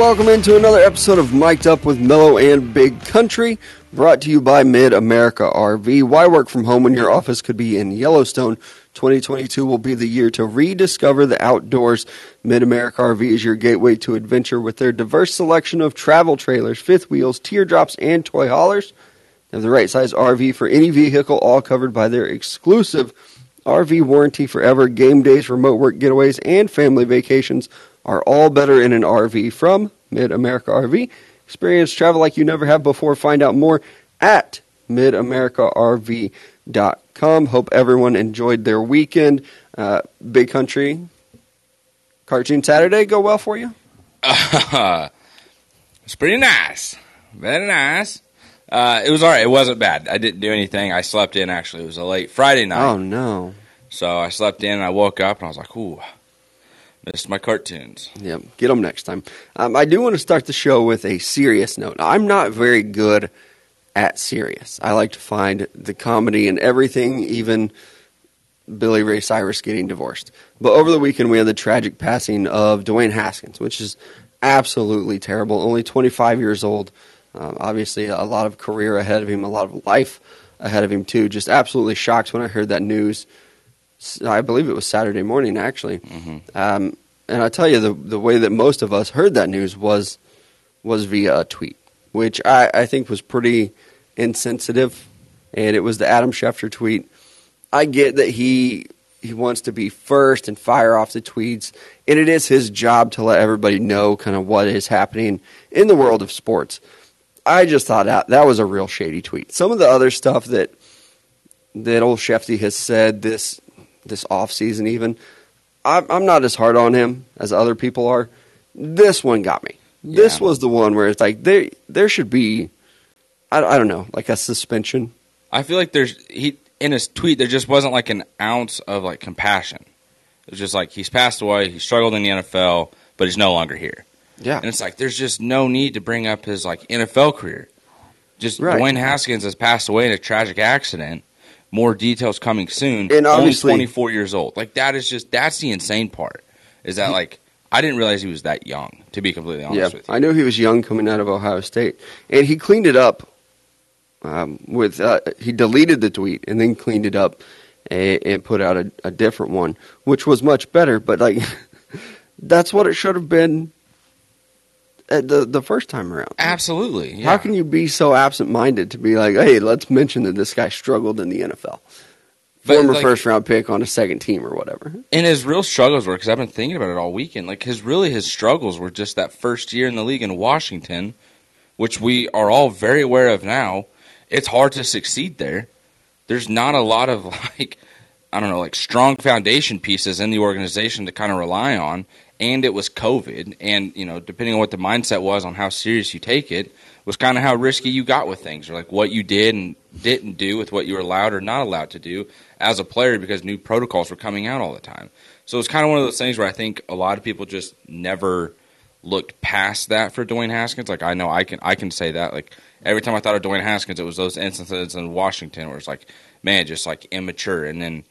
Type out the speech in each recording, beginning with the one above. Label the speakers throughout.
Speaker 1: welcome into another episode of Mic'd Up with Mello and Big Country, brought to you by Mid America RV. Why work from home when your office could be in Yellowstone? 2022 will be the year to rediscover the outdoors. Mid America RV is your gateway to adventure with their diverse selection of travel trailers, fifth wheels, teardrops, and toy haulers. They have the right size RV for any vehicle, all covered by their exclusive RV warranty forever. Game days, remote work getaways, and family vacations are all better in an RV from Mid America RV. Experience travel like you never have before. Find out more at midamericarv.com. Hope everyone enjoyed their weekend. Uh, Big Country Cartoon Saturday go well for you?
Speaker 2: Uh, it's pretty nice. Very nice. Uh, it was all right. It wasn't bad. I didn't do anything. I slept in, actually. It was a late Friday night.
Speaker 1: Oh, no.
Speaker 2: So I slept in and I woke up and I was like, ooh, missed my cartoons.
Speaker 1: Yep, get them next time. Um, I do want to start the show with a serious note. I'm not very good at serious. I like to find the comedy in everything, even Billy Ray Cyrus getting divorced. But over the weekend, we had the tragic passing of Dwayne Haskins, which is absolutely terrible. Only 25 years old. Um, obviously, a lot of career ahead of him, a lot of life ahead of him, too. Just absolutely shocked when I heard that news. I believe it was Saturday morning, actually.
Speaker 2: Mm-hmm.
Speaker 1: Um, and I tell you, the the way that most of us heard that news was was via a tweet, which I, I think was pretty insensitive. And it was the Adam Schefter tweet. I get that he he wants to be first and fire off the tweets, and it is his job to let everybody know kind of what is happening in the world of sports. I just thought that that was a real shady tweet. Some of the other stuff that that old Shefty has said this this off season, even I'm, I'm not as hard on him as other people are. This one got me. This was the one where it's like there there should be, I, I don't know, like a suspension.
Speaker 2: I feel like there's he in his tweet there just wasn't like an ounce of like compassion. It was just like he's passed away, he struggled in the NFL, but he's no longer here.
Speaker 1: Yeah,
Speaker 2: And it's like there's just no need to bring up his like NFL career. Just
Speaker 1: Right.
Speaker 2: Dwayne Haskins has passed away in a tragic accident. More details coming soon.
Speaker 1: And
Speaker 2: Only
Speaker 1: obviously-
Speaker 2: 24 years old. Like that is just that's the insane part. Is that like I didn't realize he was that young. To be completely honest
Speaker 1: yeah.
Speaker 2: with you.
Speaker 1: I knew he was young coming out of Ohio State, and he cleaned it up. Um, with uh, he deleted the tweet and then cleaned it up and, and put out a, a different one, which was much better. But like, that's what it should have been. At the the first time around.
Speaker 2: Absolutely. Yeah.
Speaker 1: How can you be so absent-minded to be like, hey, let's mention that this guy struggled in the NFL,
Speaker 2: But,
Speaker 1: former
Speaker 2: like-
Speaker 1: first-round pick on a second team or whatever.
Speaker 2: And his real struggles were because I've been thinking about it all weekend. Like his really his struggles were just that first year in the league in Washington, which we are all very aware of now. It's hard to succeed there. There's not a lot of like I don't know like strong foundation pieces in the organization to kind of rely on. And it was COVID, and you know depending on what the mindset was on how serious you take it was kind of how risky you got with things, or like what you did and didn't do with what you were allowed or not allowed to do as a player because new protocols were coming out all the time. So it's kind of one of those things where I think a lot of people just never looked past that for Dwayne Haskins. Like I know I can I can say that. Like every time I thought of Dwayne Haskins, it was those instances in Washington where it's like, man, just like immature. And then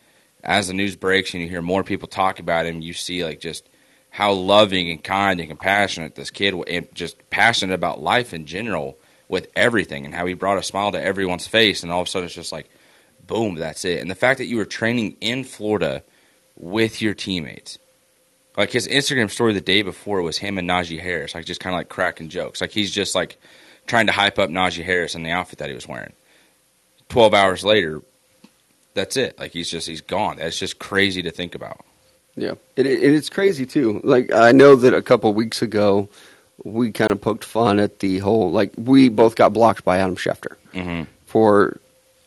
Speaker 2: as the news breaks and you hear more people talk about him, you see like just how loving and kind and compassionate this kid and just passionate about life in general with everything and how he brought a smile to everyone's face and all of a sudden it's just like boom that's it. And the fact that you were training in Florida with your teammates. Like his Instagram story the day before was him and Najee Harris like just kind of like cracking jokes. Like he's just like trying to hype up Najee Harris in the outfit that he was wearing. 12 hours later that's it. Like he's just he's gone. That's just crazy to think about
Speaker 1: Yeah, it, it, it's crazy too. Like I know that a couple weeks ago, we kind of poked fun at the whole like we both got blocked by Adam Schefter
Speaker 2: hmm
Speaker 1: for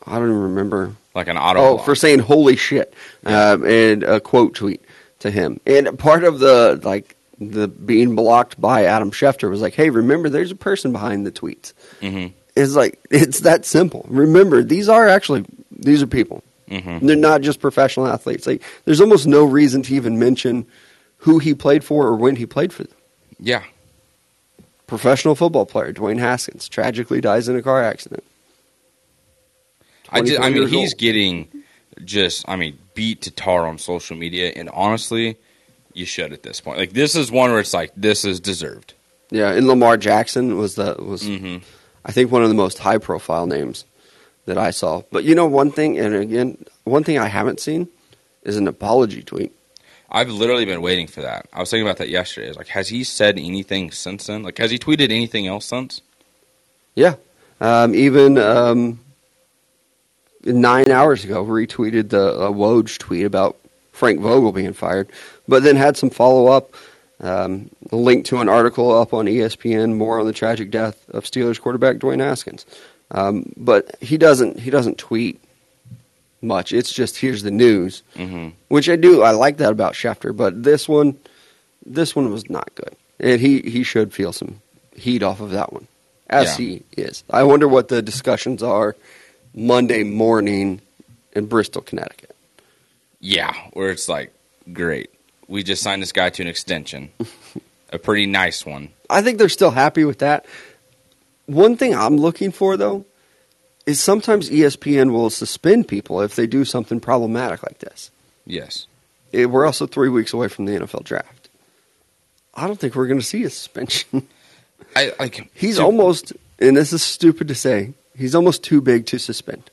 Speaker 1: I don't even remember.
Speaker 2: like an auto
Speaker 1: Oh,
Speaker 2: block.
Speaker 1: for saying "holy shit" um, and a quote tweet to him. And part of the like the being blocked by Adam Schefter was like, "Hey, remember, there's a person behind the tweets."
Speaker 2: hmm
Speaker 1: It's like it's that simple. Remember, these are actually these are people.
Speaker 2: Hmm
Speaker 1: They're not just professional athletes. Like, there's almost no reason to even mention who he played for or when he played for them.
Speaker 2: yeah
Speaker 1: Professional football player Dwayne Haskins tragically dies in a car accident.
Speaker 2: I, just, I mean, he's
Speaker 1: old.
Speaker 2: getting just, I mean, beat to tar on social media, and honestly, you should at this point. Like, this is one where it's like, this is deserved.
Speaker 1: Yeah, and Lamar Jackson was the was
Speaker 2: hmm
Speaker 1: I think one of the most high profile names that I saw. But you know one thing, and again, one thing I haven't seen is an apology tweet.
Speaker 2: I've literally been waiting for that. I was thinking about that yesterday. It's like, has he said anything since then? Like, has he tweeted anything else since?
Speaker 1: Yeah, um, even um, nine hours ago, retweeted the uh, Woj tweet about Frank Vogel being fired, but then had some follow up. Um, link to an article up on ESPN, more on the tragic death of Steelers quarterback Dwayne Haskins. Um, but he doesn't he doesn't tweet much. It's just here's the news,
Speaker 2: hmm
Speaker 1: which I do. I like that about Schefter. But this one, this one was not good, and he he should feel some heat off of that one, as
Speaker 2: Yeah.
Speaker 1: he is. I wonder what the discussions are Monday morning in Bristol, Connecticut.
Speaker 2: Yeah, where it's like, great. We just signed this guy to an extension, a pretty nice one.
Speaker 1: I think they're still happy with that. One thing I'm looking for though is sometimes ESPN will suspend people if they do something problematic like this.
Speaker 2: Yes.
Speaker 1: Eh, We're also three weeks away from the NFL draft. I don't think we're going to see a suspension.
Speaker 2: I like.
Speaker 1: He's almost, and this is stupid to say, he's almost too big to suspend.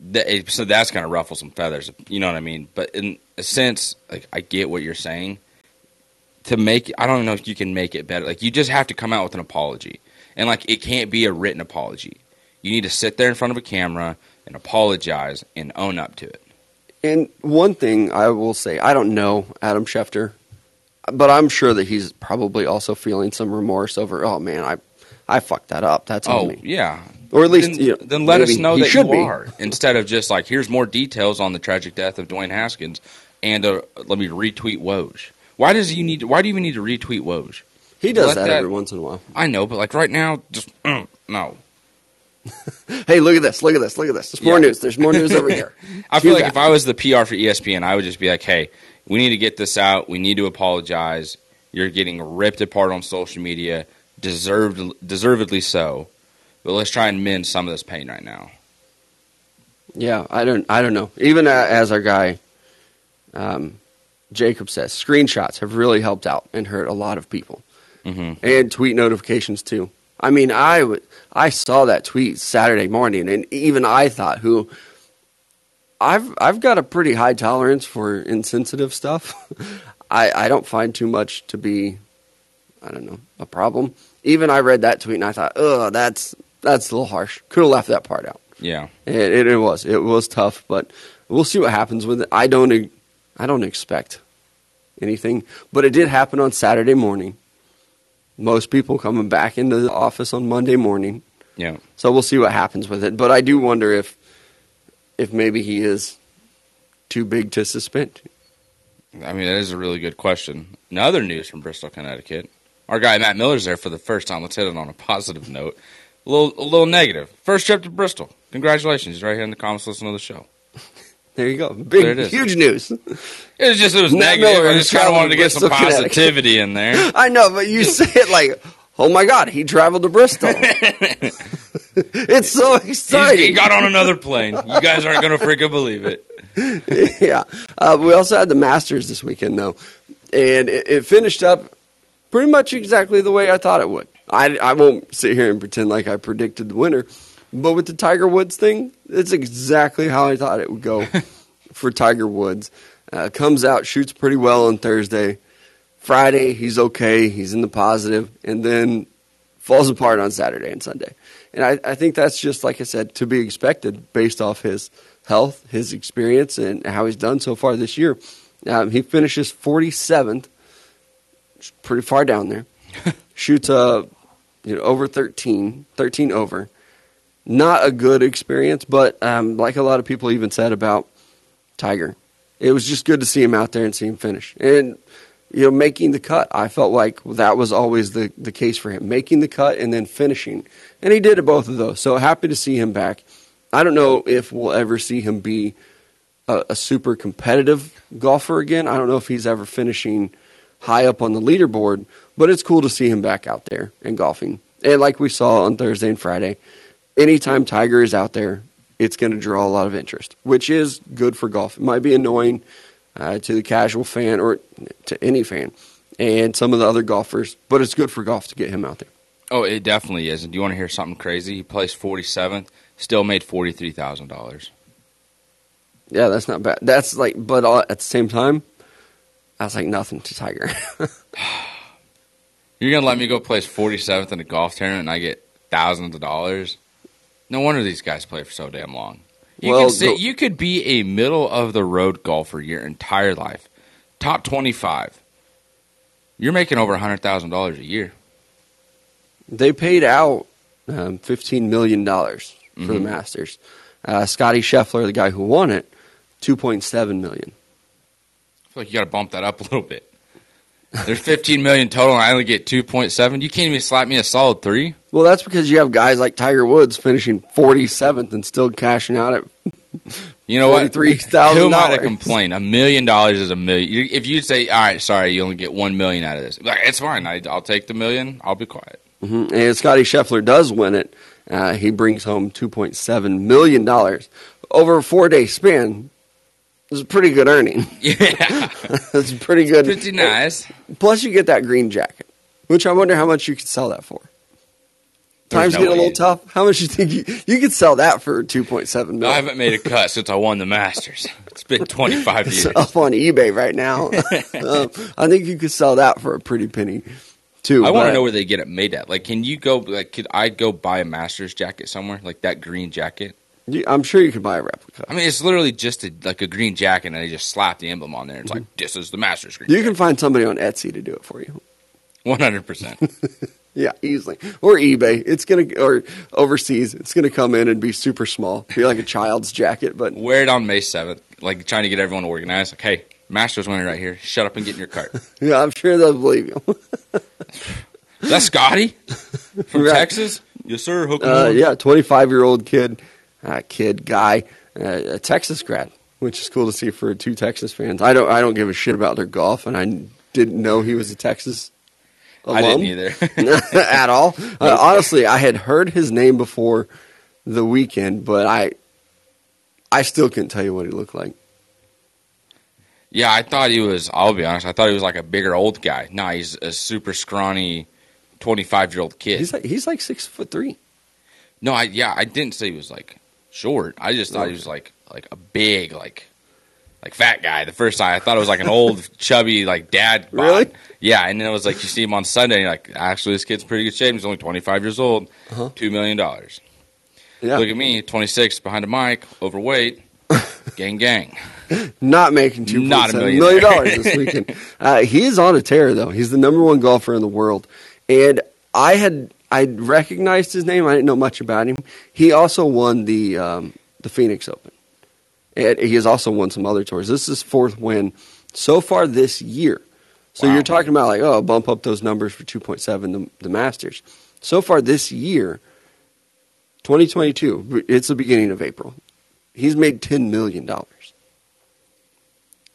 Speaker 2: that, so that's going to ruffle some feathers. You know what I mean? But in a sense, like I get what you're saying. To make, I don't know if you can make it better. Like you just have to come out with an apology, and like it can't be a written apology. You need to sit there in front of a camera and apologize and own up to it.
Speaker 1: And one thing I will say, I don't know Adam Schefter, but I'm sure that he's probably also feeling some remorse over, oh man, I, I fucked that up. That's
Speaker 2: Oh
Speaker 1: me.
Speaker 2: yeah.
Speaker 1: Or at least,
Speaker 2: then,
Speaker 1: you know,
Speaker 2: then let us know that you
Speaker 1: be.
Speaker 2: are instead of just like here's more details on the tragic death of Dwayne Haskins and uh, let me retweet Woj. Why does you need? Why do you even need to retweet Woj?
Speaker 1: He does that,
Speaker 2: that-
Speaker 1: every once in a while.
Speaker 2: I know, but like right now, just mm, no.
Speaker 1: Hey, look at this! Look at this! Look at this! There's more
Speaker 2: Yeah.
Speaker 1: news. There's more news over here.
Speaker 2: I feel like
Speaker 1: that.
Speaker 2: if I was the PR for ESPN, I would just be like, hey, we need to get this out. We need to apologize. You're getting ripped apart on social media, deserved, deservedly so. But let's try and mend some of this pain right now.
Speaker 1: Yeah, I don't. I don't know. Even uh, as our guy, um, Jacob says, screenshots have really helped out and hurt a lot of people,
Speaker 2: hmm
Speaker 1: and tweet notifications too. I mean, I w- I saw that tweet Saturday morning, and even I thought, who I've I've got a pretty high tolerance for insensitive stuff. I I don't find too much to be, I don't know, a problem. Even I read that tweet and I thought, oh, that's that's a little harsh. Could have left that part out.
Speaker 2: Yeah.
Speaker 1: It, it, it was. It was tough, but we'll see what happens with it. I don't. I don't expect anything, but it did happen on Saturday morning. Most people coming back into the office on Monday morning,
Speaker 2: Yeah.
Speaker 1: so we'll see what happens with it. But I do wonder if, if maybe he is too big to suspend.
Speaker 2: I mean, that is a really good question. Another news from Bristol, Connecticut, our guy Matt Miller's there for the first time. Let's hit it on a positive note. A little, a little negative. First trip to Bristol. Congratulations. He's right here in the comments listening to the show.
Speaker 1: There you go. Big, huge news.
Speaker 2: It was just, it was
Speaker 1: Matt
Speaker 2: negative.
Speaker 1: Miller
Speaker 2: I just kind of wanted to get some
Speaker 1: Connecticut.
Speaker 2: positivity in there.
Speaker 1: I know, but you say it like, oh my God, he traveled to Bristol. it's so
Speaker 2: He's,
Speaker 1: exciting.
Speaker 2: he got on another plane. You guys aren't going to freaking believe it.
Speaker 1: yeah. Uh, we also had the Masters this weekend, though, and it, it finished up pretty much exactly the way I thought it would. I, I won't sit here and pretend like I predicted the winner, but with the Tiger Woods thing, it's exactly how I thought it would go for Tiger Woods. Uh, comes out, shoots pretty well on Thursday. Friday, he's okay. He's in the positive, and then falls apart on Saturday and Sunday. And I, I think that's just, like I said, to be expected based off his health, his experience, and how he's done so far this year. Um, he finishes 47th, pretty far down there. Shoots uh, you know, over 13, 13 over. Not a good experience, but um, like a lot of people even said about Tiger, it was just good to see him out there and see him finish. And you know, making the cut, I felt like that was always the, the case for him. Making the cut and then finishing. And he did both of those. So happy to see him back. I don't know if we'll ever see him be a, a super competitive golfer again. I don't know if he's ever finishing high up on the leaderboard, but it's cool to see him back out there and golfing. And like we saw on Thursday and Friday, anytime Tiger is out there, it's going to draw a lot of interest, which is good for golf. It might be annoying uh, to the casual fan or to any fan and some of the other golfers. But it's good for golf to get him out there.
Speaker 2: Oh, it definitely is. And do you want to hear something crazy? He placed 47th, still made $43,000.
Speaker 1: Yeah, that's not bad. That's like, but all, at the same time, that's like nothing to Tiger.
Speaker 2: You're going to let me go place 47th in a golf tournament and I get thousands of dollars? No wonder these guys play for so damn long. You,
Speaker 1: Well,
Speaker 2: can sit,
Speaker 1: go-
Speaker 2: you could be a middle of the road golfer your entire life, top 25. You're making over $100,000 a year.
Speaker 1: they paid out um, fifteen million dollars for the
Speaker 2: Mhm.
Speaker 1: Masters. Uh, Scotty Scheffler, the guy who won it, two point seven million.
Speaker 2: I feel like you got to bump that up a little bit. There's 15 million total, and I only get 2.7. You can't even slap me a solid three.
Speaker 1: Well, that's because you have guys like Tiger Woods finishing forty seventh and still cashing out at
Speaker 2: You know what?
Speaker 1: $43,000.
Speaker 2: Who might have complained? A million dollars is a million. If you say, "All right, sorry, you only get one million out of this," like, it's fine. I, I'll take the million. I'll be quiet.
Speaker 1: Mhm. And Scotty Scheffler does win it. Uh, he brings home $2.7 million over a four day span. It's a pretty good earning.
Speaker 2: Yeah,
Speaker 1: It's pretty good.
Speaker 2: pretty nice.
Speaker 1: Plus, you get that green jacket, which I wonder how much you could sell that for.
Speaker 2: There's
Speaker 1: Times
Speaker 2: no
Speaker 1: get a little tough. How much you think you, you could sell that for 2.7
Speaker 2: I haven't made a cut since I won the Masters. It's been 25
Speaker 1: It's
Speaker 2: years.
Speaker 1: up on eBay right now. um, I think you could sell that for a pretty penny, too.
Speaker 2: I want to know where they get it made at. Like, can you go? Like, could I go buy a Masters jacket somewhere? Like that green jacket.
Speaker 1: You- I'm sure you could buy a replica.
Speaker 2: I mean, it's literally just a, like a green jacket, and they just slap the emblem on there. It's like this is the Masters green.
Speaker 1: You can find somebody on Etsy to do it for you.
Speaker 2: one hundred percent.
Speaker 1: Yeah, easily. Or eBay. It's gonna or overseas. It's gonna come in and be super small. Be like a child's jacket, but
Speaker 2: Wear it on May seventh. Like trying to get everyone organized. Like, hey, Masters winner right here. Shut up and get in your cart.
Speaker 1: yeah, I'm sure they'll believe you.
Speaker 2: That's Scotty from
Speaker 1: Right.
Speaker 2: Texas? Yes, sir. Hook 'em
Speaker 1: Uh, yeah, 25 year old kid, uh, kid guy, uh, a Texas grad, which is cool to see for two Texas fans. I don't I don't give a shit about their golf, and I didn't know he was a Texas.
Speaker 2: I
Speaker 1: alum.
Speaker 2: didn't either.
Speaker 1: at all. Uh, honestly, I had heard his name before the weekend, but I I still couldn't tell you what he looked like.
Speaker 2: yeah, I thought he was. I'll be honest. I thought he was like a bigger old guy. No, he's a super scrawny, twenty-five year old kid.
Speaker 1: He's like he's like six foot three.
Speaker 2: No, I yeah, I didn't say he was like short. I just thought he was like like a big like like fat guy. The first time I thought it was like an old chubby like dad. bod.
Speaker 1: Really?
Speaker 2: Yeah, and then it was like you see him on Sunday. and You're like, actually, this kid's in pretty good shape. He's only 25 years old.
Speaker 1: Uh-huh.
Speaker 2: Two million dollars.
Speaker 1: Yeah,
Speaker 2: Look at me, 26, behind a mic, overweight, gang gang.
Speaker 1: not making two
Speaker 2: Not a
Speaker 1: million dollars this weekend. Uh, he is on a tear though. He's the number one golfer in the world, and I had I recognized his name. I didn't know much about him. He also won the um, the Phoenix Open, and he has also won some other tours. This is his fourth win so far this year. So
Speaker 2: Wow.
Speaker 1: you're talking about like oh bump up those numbers for two point seven the, the Masters. So far this year, 2022. It's the beginning of April. He's made ten million dollars.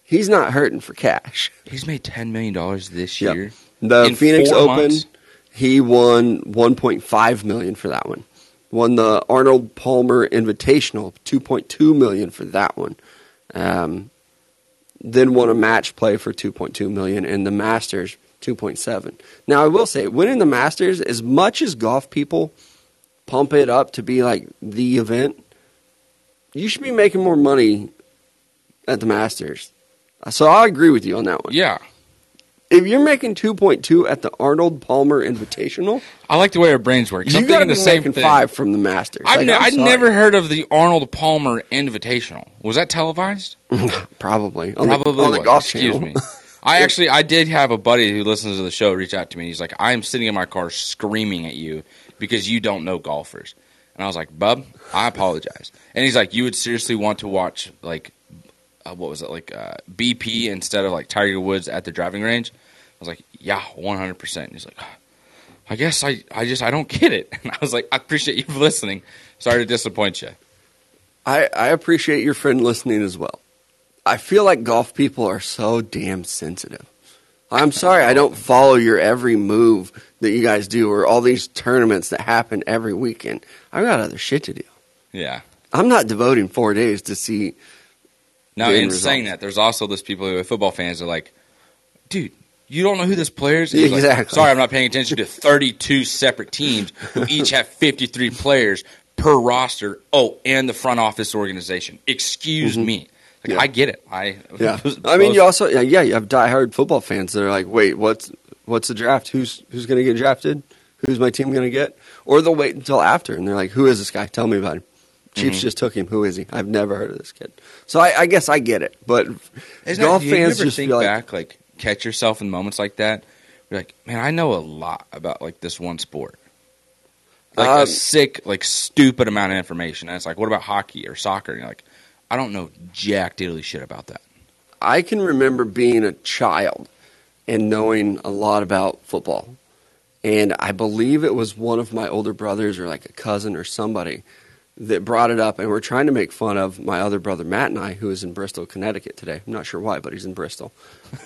Speaker 1: He's not hurting for cash.
Speaker 2: He's made 10 million dollars this
Speaker 1: Yep.
Speaker 2: year.
Speaker 1: The
Speaker 2: In
Speaker 1: Phoenix Open,
Speaker 2: months?
Speaker 1: He won 1.5 million for that one. Won the Arnold Palmer Invitational, 2.2 million for that one. Um, then won a match play for 2.2 million, and the Masters 2.7. Now I will say, winning the Masters, as much as golf people pump it up to be like the event, you should be making more money at the Masters. So I agree with you on that one.
Speaker 2: Yeah.
Speaker 1: If you're making 2.2 at the Arnold Palmer Invitational,
Speaker 2: I like the way our brains work.
Speaker 1: you got to
Speaker 2: the same thing.
Speaker 1: five from the Masters.
Speaker 2: I've,
Speaker 1: Like,
Speaker 2: ne- I'd never heard of the Arnold Palmer Invitational. Was that televised?
Speaker 1: probably on
Speaker 2: Probably
Speaker 1: the, on the golf
Speaker 2: Excuse
Speaker 1: channel.
Speaker 2: me. I actually I did have a buddy who listens to the show reach out to me. He's like, I'm sitting in my car screaming at you because you don't know golfers. And I was like, Bub, I apologize. And he's like, you would seriously want to watch like uh, what was it like uh, BP instead of like Tiger Woods at the driving range? I was like, yeah, 100. percent He's like, I guess I I just I don't get it. And I was like, I appreciate you for listening. Sorry to disappoint you.
Speaker 1: I, I appreciate your friend listening as well. I feel like golf people are so damn sensitive. I'm sorry I don't follow your every move that you guys do or all these tournaments that happen every weekend. I've got other shit to do.
Speaker 2: Yeah.
Speaker 1: I'm not devoting four days to see.
Speaker 2: Now, in
Speaker 1: end
Speaker 2: saying that, there's also those people who are football fans are like, dude, You don't know who this player is? He's like, Sorry, I'm not paying attention to 32 separate teams who each have 53 players per roster. Oh, and the front office organization. Excuse me. Like,
Speaker 1: Mm-hmm. Yeah.
Speaker 2: I get it. I
Speaker 1: Yeah, I mean, you also yeah, you have diehard football fans that are like, wait, what's what's the draft? Who's who's going to get drafted? Who's my team going to get? Or they'll wait until after, and they're like, who is this guy? Tell me about him. Chiefs just took him. Who is he? I've never heard of this kid. So I, I guess I get it, but
Speaker 2: Isn't
Speaker 1: golf
Speaker 2: that,
Speaker 1: fans
Speaker 2: ever
Speaker 1: just
Speaker 2: think
Speaker 1: feel like,
Speaker 2: back, like catch yourself in moments like that. You're like, man, I know a lot about like this one sport, like
Speaker 1: Um,
Speaker 2: a sick, like stupid amount of information. And it's like, what about hockey or soccer? And you're like, I don't know jack diddly shit about that.
Speaker 1: I can remember being a child and knowing a lot about football. And I believe it was one of my older brothers or like a cousin or somebody that brought it up and we're trying to make fun of my other brother Matt and I, who is in Bristol, Connecticut today. I'm not sure why, but he's in Bristol.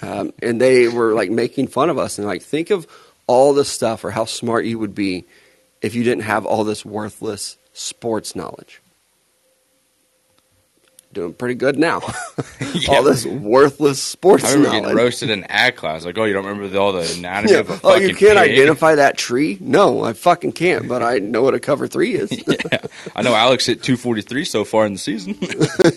Speaker 1: Um, and they were like making fun of us and like, think of all the stuff or how smart you would be if you didn't have all this worthless sports knowledge. Doing pretty good now. all this worthless sports knowledge.
Speaker 2: I remember
Speaker 1: knowledge.
Speaker 2: getting roasted in ag class. Like, oh, you don't remember the, all the anatomy
Speaker 1: Yeah.
Speaker 2: of a
Speaker 1: Oh, you can't
Speaker 2: pig?
Speaker 1: identify that tree? No, I fucking can't, but I know what a cover three is.
Speaker 2: yeah. I know Alex hit 243 so far in the season.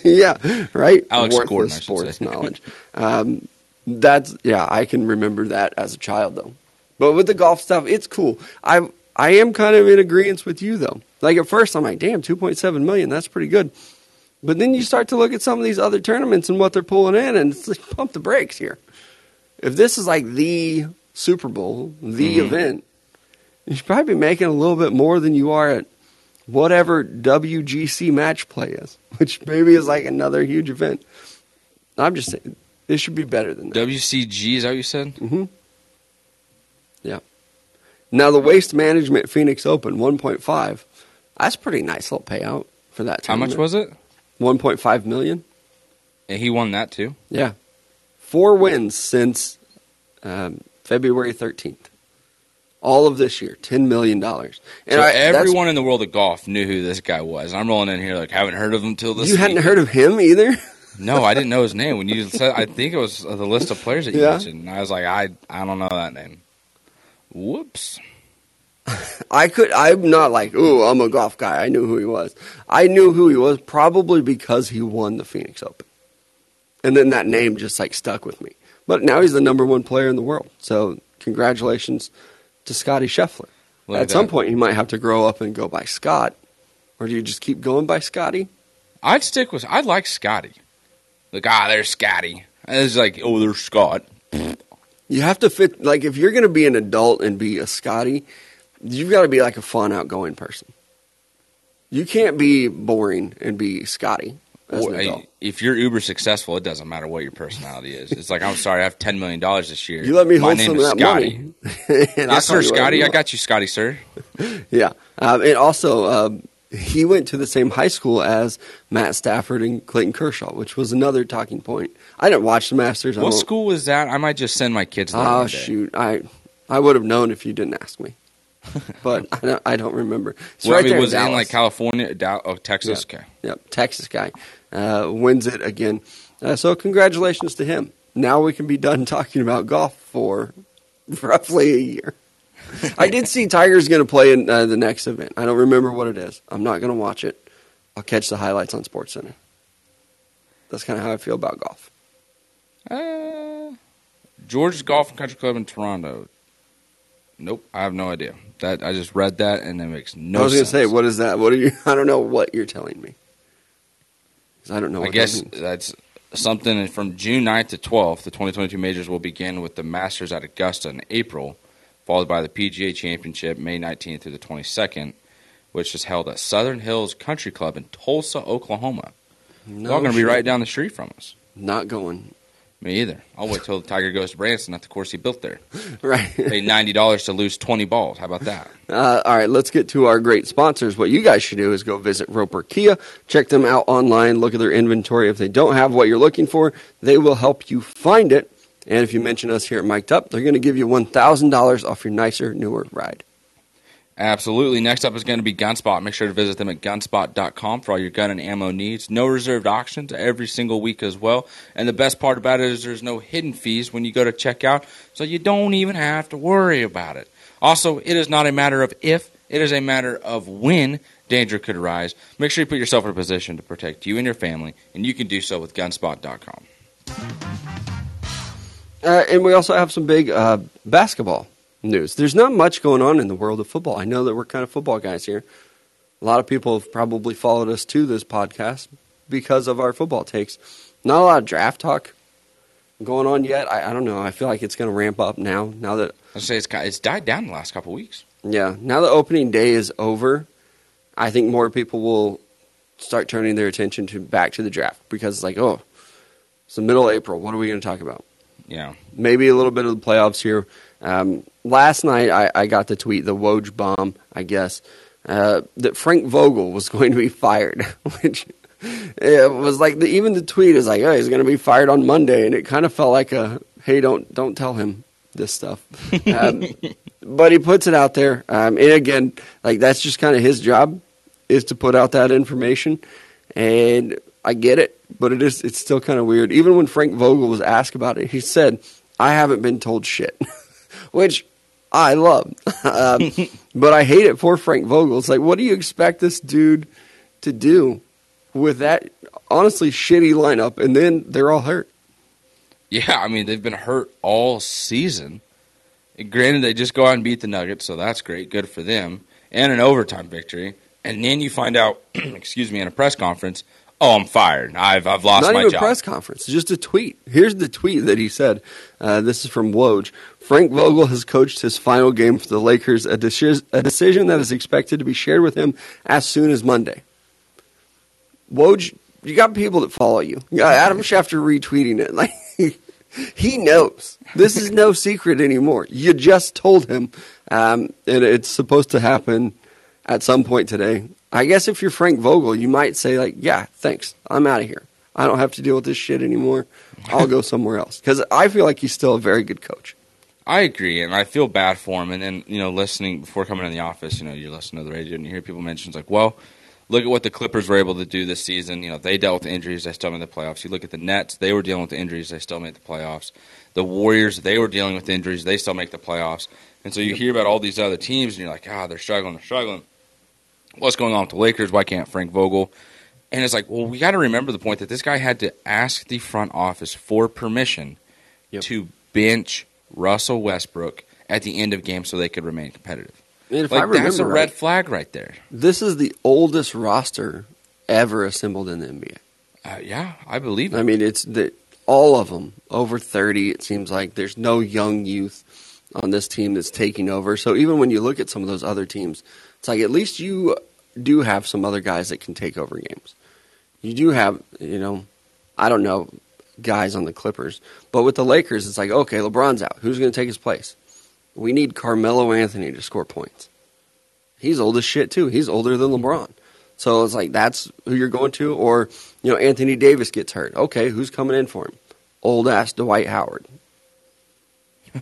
Speaker 1: yeah, right?
Speaker 2: Alex
Speaker 1: Worthless
Speaker 2: Gordon, I
Speaker 1: sports knowledge. Um, that's yeah, I can remember that as a child though. But with the golf stuff, it's cool. I I am kind of in agreement with you though. Like at first, I'm like, damn, 2.7 million, that's pretty good. But then you start to look at some of these other tournaments and what they're pulling in, and it's like pump the brakes here. If this is like the Super Bowl, the
Speaker 2: Mhm.
Speaker 1: event, you should probably be making a little bit more than you are at whatever WGC match play is, which maybe is like another huge event. I'm just saying, this should be better than that.
Speaker 2: WCG, is that what you said?
Speaker 1: Mm-hmm. Yeah. Now the Waste Management Phoenix Open 1.5. That's a pretty nice little payout for that.
Speaker 2: How much was it?
Speaker 1: 1.5 million.
Speaker 2: And he won that too.
Speaker 1: Yeah. Four wins since um, February 13th. All of this year, $10 million. And
Speaker 2: so
Speaker 1: I-
Speaker 2: everyone in the world of golf knew who this guy was. I'm rolling in here like haven't heard of him till this.
Speaker 1: You hadn't heard of him either?
Speaker 2: No, I didn't know his name when you said. I think it was the list of players that you
Speaker 1: Yeah.
Speaker 2: mentioned. And I was like, I I don't know that name. Whoops.
Speaker 1: I could. I'm not like, oh, I'm a golf guy. I knew who he was. I knew who he was probably because he won the Phoenix Open, and then that name just like stuck with me. But now he's the number one player in the world. So congratulations to Scotty Scheffler.
Speaker 2: Look
Speaker 1: At some
Speaker 2: that.
Speaker 1: point, you might have to grow up and go by Scott, or do you just keep going by Scotty?
Speaker 2: I'd stick with. I'd like Scotty. Like ah, there's Scotty. It's like oh, there's Scott.
Speaker 1: You have to fit. Like if you're going to be an adult and be a Scotty, you've got to be like a fun, outgoing person. You can't be boring and be Scotty as an
Speaker 2: Or,
Speaker 1: adult.
Speaker 2: if you're uber successful, it doesn't matter what your personality is. It's like I'm sorry, I have ten million dollars this year.
Speaker 1: You let me
Speaker 2: My
Speaker 1: hold
Speaker 2: name
Speaker 1: some of that
Speaker 2: Scotty.
Speaker 1: money.
Speaker 2: Yes, sir, Scotty. I got you, Scotty, sir.
Speaker 1: Yeah, um, and also um, he went to the same high school as Matt Stafford and Clayton Kershaw, which was another talking point. I didn't watch the Masters.
Speaker 2: What school was that? I might just send my kids there.
Speaker 1: Oh shoot, I I would have known if you didn't ask me, but I don't, I don't remember. It's
Speaker 2: Well,
Speaker 1: right
Speaker 2: I mean,
Speaker 1: there
Speaker 2: was it in like California, Dow- oh, Texas? Okay.
Speaker 1: Yep, Texas guy uh, wins it again. Uh, so congratulations to him. Now we can be done talking about golf for roughly a year. I did see Tiger's going to play in uh, the next event. I don't remember what it is. I'm not going to watch it. I'll catch the highlights on Sports Center. That's kind of how I feel about golf.
Speaker 2: Uh, George's Golf and Country Club in Toronto. Nope, I have no idea. That I just read that and it makes no.
Speaker 1: I was going to say, what is that? What are you? I don't know what you're telling me. I don't know. What
Speaker 2: I guess
Speaker 1: that
Speaker 2: that's something from June 9th to 12th. The 2022 majors will begin with the Masters at Augusta in April, followed by the PGA Championship May 19th through the 22nd, which is held at Southern Hills Country Club in Tulsa, Oklahoma.
Speaker 1: no
Speaker 2: It's all going to be right down the street from us.
Speaker 1: Not going.
Speaker 2: Me either. I'll wait till the Tiger goes to Branson at the course he built there.
Speaker 1: Right.
Speaker 2: Pay ninety dollars to lose twenty balls. How about that?
Speaker 1: Uh, all right, let's get to our great sponsors. What you guys should do is go visit Roper Kia, check them out online, look at their inventory. If they don't have what you're looking for, they will help you find it. And if you mention us here at Mic'd Up, they're going to give you $1,000 off your nicer, newer ride.
Speaker 2: Absolutely. Next up is going to be Gunspot. Make sure to visit them at gunspot.com for all your gun and ammo needs. No reserved auctions every single week as well. And the best part about it is there's no hidden fees when you go to checkout, so you don't even have to worry about it. Also, it is not a matter of if, it is a matter of when danger could arise. Make sure you put yourself in a position to protect you and your family, and you can do so with gunspot.com.
Speaker 1: Uh, and we also have some big uh, basketball news. There's not much going on in the world of football. I know that we're kind of football guys here. A lot of people have probably followed us to this podcast because of our football takes. Not a lot of draft talk going on yet. I, I don't know. I feel like it's going to ramp up now. Now that
Speaker 2: I say it's it's died down the last couple weeks.
Speaker 1: Yeah, now the opening day is over. I think more people will start turning their attention to back to the draft because it's like, oh, it's the middle of April. What are we going to talk about?
Speaker 2: Yeah,
Speaker 1: maybe a little bit of the playoffs here. Um, last night I, I, got the tweet, the Woj bomb, I guess, uh, that Frank Vogel was going to be fired, which it was like the, even the tweet is like, oh, he's going to be fired on Monday, and it kind of felt like a, hey, don't don't tell him this stuff. Um, but he puts it out there, um, and again, like that's just kind of his job is to put out that information, and I get it, but it is it's still kind of weird. Even when Frank Vogel was asked about it, he said, "I haven't been told shit," which I love, um, but I hate it for Frank Vogel. It's like, what do you expect this dude to do with that honestly shitty lineup, and then they're all hurt?
Speaker 2: Yeah, I mean they've been hurt all season. And granted, they just go out and beat the Nuggets, so that's great, good for them, and an overtime victory. And then you find out, excuse me, in a press conference, oh, I'm fired. I've I've lost
Speaker 1: Not
Speaker 2: my
Speaker 1: even
Speaker 2: job.
Speaker 1: a press conference, just a tweet. Here's the tweet that he said. Uh, this is from Woj. Frank Vogel has coached his final game for the Lakers, a, a decision that is expected to be shared with him as soon as Monday. Woj, you got people that follow you. you got Adam Schefter retweeting it. Like he knows. This is no secret anymore. You just told him, um, and it's supposed to happen at some point today. I guess if you're Frank Vogel, you might say like, "Yeah, thanks. I'm out of here. I don't have to deal with this shit anymore. I'll go somewhere else." Because I feel like he's still a very good coach.
Speaker 2: I agree, and I feel bad for him. And then you know, listening before coming in the office, you know, you listen to the radio and you hear people mention, it's like, "Well, look at what the Clippers were able to do this season. You know, they dealt with injuries, they still made the playoffs. You look at the Nets, they were dealing with injuries, they still made the playoffs. The Warriors, they were dealing with injuries, they still make the playoffs. And so you hear about all these other teams, and you're like, ah, they're struggling, they're struggling. What's going on with the Lakers? Why can't Frank Vogel? And it's like, well, we got to remember the point that this guy had to ask the front office for permission yep. to bench Russell Westbrook at the end of games so they could remain competitive.
Speaker 1: And if like, I remember
Speaker 2: that's a
Speaker 1: right,
Speaker 2: red flag right there.
Speaker 1: This is the oldest roster ever assembled in the NBA.
Speaker 2: Uh, yeah, I believe it.
Speaker 1: I mean, it's the, all of them over 30. It seems like there's no young youth on this team that's taking over. So even when you look at some of those other teams, it's like at least you do have some other guys that can take over games. You do have, you know, I don't know guys on the Clippers, but with the Lakers, it's like okay, LeBron's out. Who's going to take his place? We need Carmelo Anthony to score points. He's old as shit too. He's older than LeBron. So it's like that's who you're going to, or you know Anthony Davis gets hurt. Okay, who's coming in for him? Old ass Dwight Howard.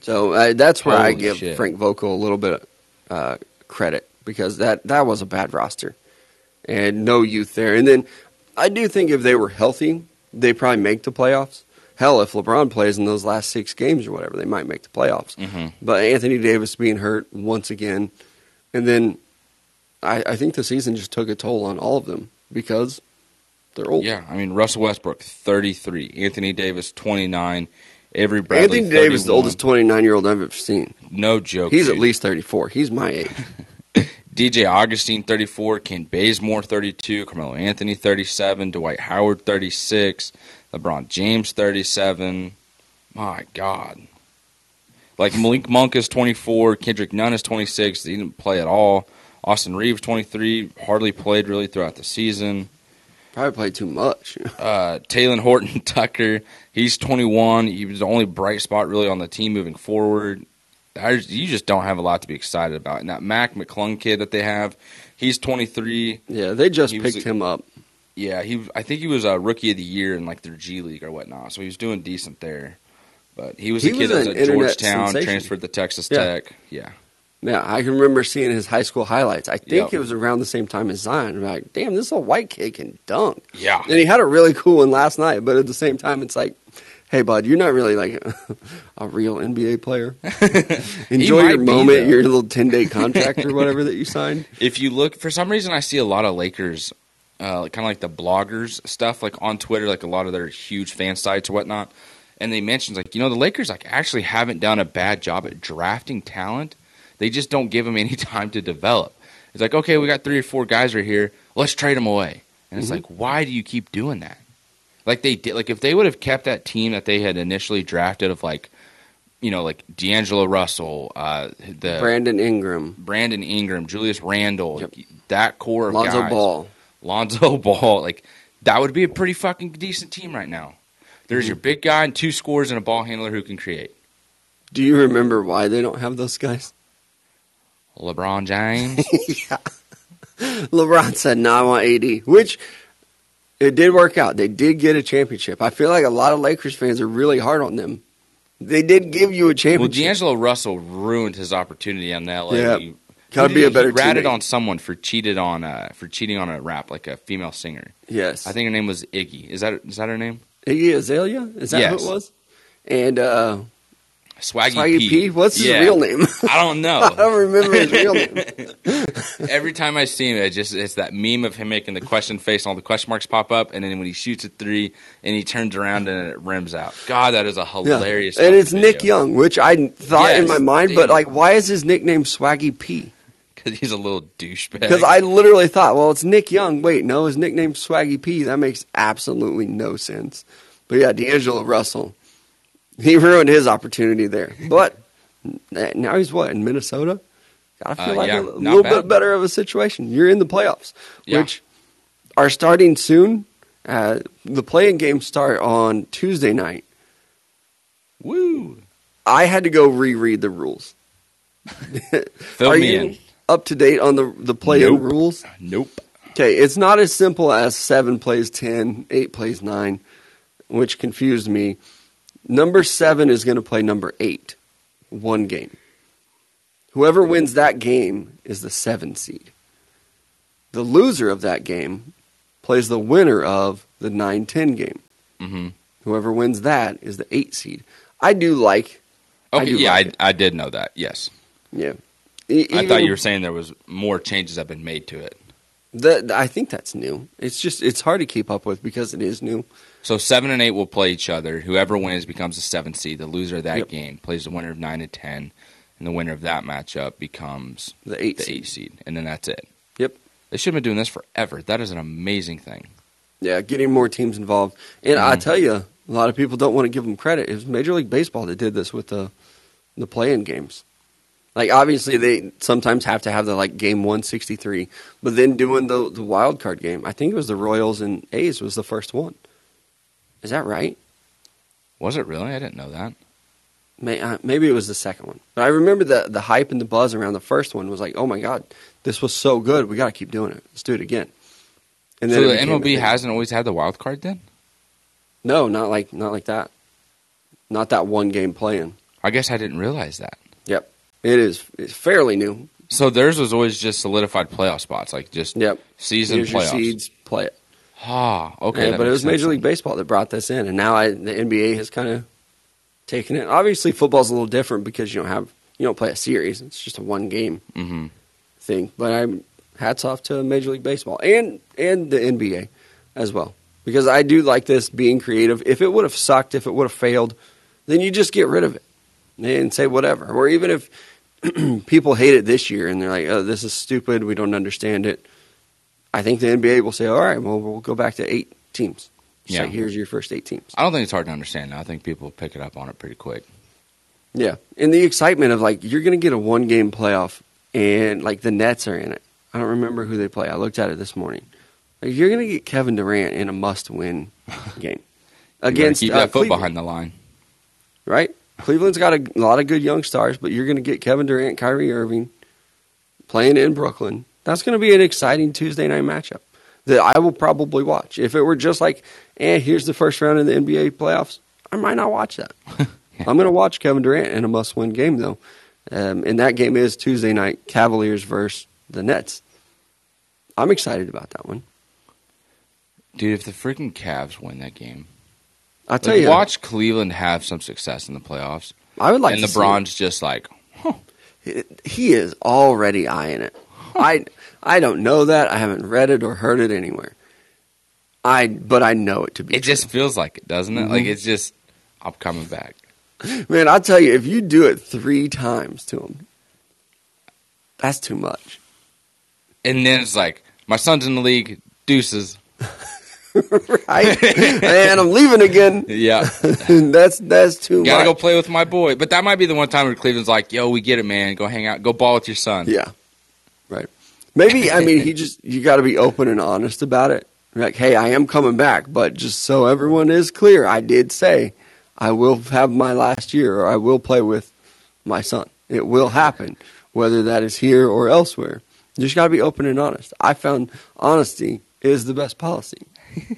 Speaker 1: So uh, that's where I give
Speaker 2: shit.
Speaker 1: Frank Vogel a little bit of uh, credit because that that was a bad roster and no youth there. And then I do think if they were healthy, they probably make the playoffs. Hell, if LeBron plays in those last six games or whatever, they might make the playoffs.
Speaker 2: Mm-hmm.
Speaker 1: But Anthony Davis being hurt once again, and then I, I think the season just took a toll on all of them because they're old.
Speaker 2: Yeah, I mean Russell Westbrook, thirty-three, Anthony Davis, twenty-nine, Avery Bradley,
Speaker 1: Anthony
Speaker 2: 31.
Speaker 1: Davis, the oldest twenty-nine year old I've ever seen.
Speaker 2: No joke.
Speaker 1: He's
Speaker 2: dude.
Speaker 1: at least thirty-four. He's my age.
Speaker 2: DJ Augustin, 34. Kent Bazemore, 32. Carmelo Anthony, 37. Dwight Howard, 36. LeBron James, 37. My God. Like Malik Monk is 24. Kendrick Nunn is 26. He didn't play at all. Austin Reaves, 23. Hardly played really throughout the season.
Speaker 1: Probably played too much.
Speaker 2: Uh, Taylor Horton Tucker, he's 21. He was the only bright spot really on the team moving forward. I, you just don't have a lot to be excited about. And that Mac McClung kid that they have, he's 23.
Speaker 1: yeah, they just
Speaker 2: He
Speaker 1: picked him up.
Speaker 2: Yeah, he. I think he was a rookie of the year in like their G League or whatnot. So he was doing decent there. But he was
Speaker 1: He
Speaker 2: a kid
Speaker 1: was
Speaker 2: that was at Georgetown,
Speaker 1: sensation.
Speaker 2: transferred to Texas
Speaker 1: Yeah.
Speaker 2: Tech. Yeah,
Speaker 1: Yeah, I can remember seeing his high school highlights. I think
Speaker 2: Yep.
Speaker 1: it was around the same time as Zion. I'm like, damn, this little white kid can dunk.
Speaker 2: Yeah.
Speaker 1: And he had a really cool one last night, but at the same time, it's like, hey, bud, you're not really like a real NBA player. Enjoy your moment,
Speaker 2: though.
Speaker 1: your little 10 day contract or whatever that you signed.
Speaker 2: If you look, for some reason, I see a lot of Lakers, uh, kind of like the bloggers stuff, like on Twitter, like a lot of their huge fan sites or whatnot. And they mentioned like, you know, the Lakers like actually haven't done a bad job at drafting talent. They just don't give them any time to develop. It's like, okay, we got three or four guys right here. Let's trade them away. And it's
Speaker 1: Mhm.
Speaker 2: like, why do you keep doing that? Like they did. Like if they would have kept that team that they had initially drafted of like, you know, like D'Angelo Russell, uh, the
Speaker 1: Brandon Ingram,
Speaker 2: Brandon Ingram, Julius Randle,
Speaker 1: Yep.
Speaker 2: that core of
Speaker 1: Lonzo
Speaker 2: guys,
Speaker 1: Ball.
Speaker 2: Lonzo Ball, like that would be a pretty fucking decent team right now. There's your big guy and two scores and a ball handler who can create.
Speaker 1: Do you remember why they don't have those guys?
Speaker 2: LeBron James.
Speaker 1: yeah. LeBron said, no, I want AD, which it did work out. They did get a championship. I feel like a lot of Lakers fans are really hard on them. They did give you a championship. well.
Speaker 2: D'Angelo Russell ruined his opportunity on LA.
Speaker 1: Yeah.
Speaker 2: He-
Speaker 1: Gotta be a better
Speaker 2: He ratted
Speaker 1: teammate.
Speaker 2: on someone for cheated on uh, for cheating on a rap, like a female singer.
Speaker 1: yes.
Speaker 2: I think her name was Iggy. Is that is that her name?
Speaker 1: Iggy Azalea? Is that
Speaker 2: Yes.
Speaker 1: who it was? And uh,
Speaker 2: Swaggy,
Speaker 1: Swaggy
Speaker 2: P.
Speaker 1: P. What's his
Speaker 2: Yeah.
Speaker 1: real name?
Speaker 2: I don't know.
Speaker 1: I don't remember his real name.
Speaker 2: Every time I see him, it just it's that meme of him making the question face, and all the question marks pop up, and then when he shoots a three, and he turns around and it rims out. God, that is a
Speaker 1: Yeah.
Speaker 2: hilarious.
Speaker 1: And it's
Speaker 2: video.
Speaker 1: Nick Young, which I thought in my mind, but like, why is his nickname Swaggy P?
Speaker 2: because he's a little douchebag.
Speaker 1: Because I literally thought, well, it's Nick Young. Wait, no, his nickname's Swaggy P. That makes absolutely no sense. But yeah, D'Angelo Russell, he ruined his opportunity there. But now he's what in Minnesota? I feel
Speaker 2: Uh,
Speaker 1: like
Speaker 2: yeah,
Speaker 1: a, little
Speaker 2: bad.
Speaker 1: bit better of a situation. You're in the playoffs,
Speaker 2: Yeah.
Speaker 1: which are starting soon. Uh, the play-in games start on Tuesday night.
Speaker 2: woo.
Speaker 1: I had to go reread the rules.
Speaker 2: Fill
Speaker 1: Are
Speaker 2: me
Speaker 1: you
Speaker 2: in.
Speaker 1: up to date on the the play-in
Speaker 2: Nope.
Speaker 1: rules?
Speaker 2: Nope.
Speaker 1: Okay, it's not as simple as seven plays ten, eight plays nine, which confused me. Number seven is going to play number eight, one game. Whoever wins that game is the seven seed. The loser of that game plays the winner of the 9 10 game.
Speaker 2: hmm
Speaker 1: Whoever wins that is the eight seed. I do like, I do
Speaker 2: yeah,
Speaker 1: like
Speaker 2: I. I did know that. Yes,
Speaker 1: yeah. E-
Speaker 2: I thought you were saying there was more changes have been made to it.
Speaker 1: The, I think that's new. It's just it's hard to keep up with because it is new.
Speaker 2: So seven and eight will play each other. Whoever wins becomes the seventh seed. The loser of that
Speaker 1: Yep.
Speaker 2: game plays the winner of nine and ten, and the winner of that matchup becomes
Speaker 1: The eight
Speaker 2: the
Speaker 1: seed.
Speaker 2: eight seed, and then that's it.
Speaker 1: Yep.
Speaker 2: They should have been doing this forever. That is an amazing thing.
Speaker 1: Yeah, getting more teams involved. And I
Speaker 2: Mhm.
Speaker 1: tell you, a lot of people don't want to give them credit. It was Major League Baseball that did this with the the play-in games. Like obviously they sometimes have to have the like game 163, but then doing the the wild card game. I think it was the Royals and A's was the first one. Is that right?
Speaker 2: Was it really? I didn't know that.
Speaker 1: May, uh, maybe it was the second one. But I remember the the hype and the buzz around the first one was like, "Oh my god, this was so good. We got to keep doing it. Let's do it again." And
Speaker 2: so the MLB hasn't always had the wild card then?
Speaker 1: No, not like not like that. Not that one game playing.
Speaker 2: I guess I didn't realize that.
Speaker 1: Yep. It is it's fairly new.
Speaker 2: So theirs was always just solidified playoff spots, like just
Speaker 1: Yep.
Speaker 2: season
Speaker 1: Here's your
Speaker 2: playoffs.
Speaker 1: seeds, play it.
Speaker 2: Ah, okay.
Speaker 1: Yeah, but it was Major
Speaker 2: sense.
Speaker 1: League Baseball that brought this in, and now I, the NBA has kind of taken it. Obviously, football's a little different because you don't have you don't play a series; it's just a one game
Speaker 2: Mhm.
Speaker 1: thing. But I'm hats off to Major League Baseball and and the NBA as well because I do like this being creative. If it would have sucked, if it would have failed, then you just get rid of it and say whatever. Or even if people hate it this year and they're like, "Oh, this is stupid. We don't understand it." I think the NBA will say, "All right, well, we'll go back to eight teams." Just
Speaker 2: Yeah.
Speaker 1: here's your first eight teams.
Speaker 2: I don't think it's hard to understand. now. I think people pick it up on it pretty quick.
Speaker 1: Yeah, and the excitement of like you're going to get a one game playoff, and like the Nets are in it. I don't remember who they play. I looked at it this morning. Like, you're going to get Kevin Durant in a must win game against
Speaker 2: keep
Speaker 1: uh,
Speaker 2: that foot
Speaker 1: Cleveland,
Speaker 2: behind the line.
Speaker 1: right? Cleveland's got a lot of good young stars, but you're going to get Kevin Durant, Kyrie Irving playing in Brooklyn. That's going to be an exciting Tuesday night matchup that I will probably watch. If it were just like, eh, here's the first round of the NBA playoffs, I might not watch that. I'm going to watch Kevin Durant in a must win game, though. Um, and that game is Tuesday night, Cavaliers versus the Nets. I'm excited about that one.
Speaker 2: Dude, if the freaking Cavs win that game,
Speaker 1: I'll tell
Speaker 2: like,
Speaker 1: you,
Speaker 2: watch Cleveland have some success in the playoffs,
Speaker 1: I would like
Speaker 2: and
Speaker 1: to see
Speaker 2: LeBron's just like,
Speaker 1: it. He is already eyeing it. I I don't know that. I haven't read it or heard it anywhere. I but I know it to be.
Speaker 2: it
Speaker 1: true.
Speaker 2: just feels like it, doesn't it? Like mm-hmm. it's just, I'm coming back.
Speaker 1: Man, I'll tell you, if you do it three times to him, that's too much.
Speaker 2: And then it's like, my son's in the league, deuces.
Speaker 1: right? and I'm leaving again.
Speaker 2: Yeah,
Speaker 1: that's that's too much.
Speaker 2: gotta go play with my boy. But that might be the one time where Cleveland's like, yo, we get it, man. Go hang out, go ball with your son.
Speaker 1: Yeah. Maybe I mean he just you got to be open and honest about it. Like, hey, I am coming back, but just so everyone is clear, I did say I will have my last year, or I will play with my son. It will happen, whether that is here or elsewhere. You just got to be open and honest. I found honesty is the best policy.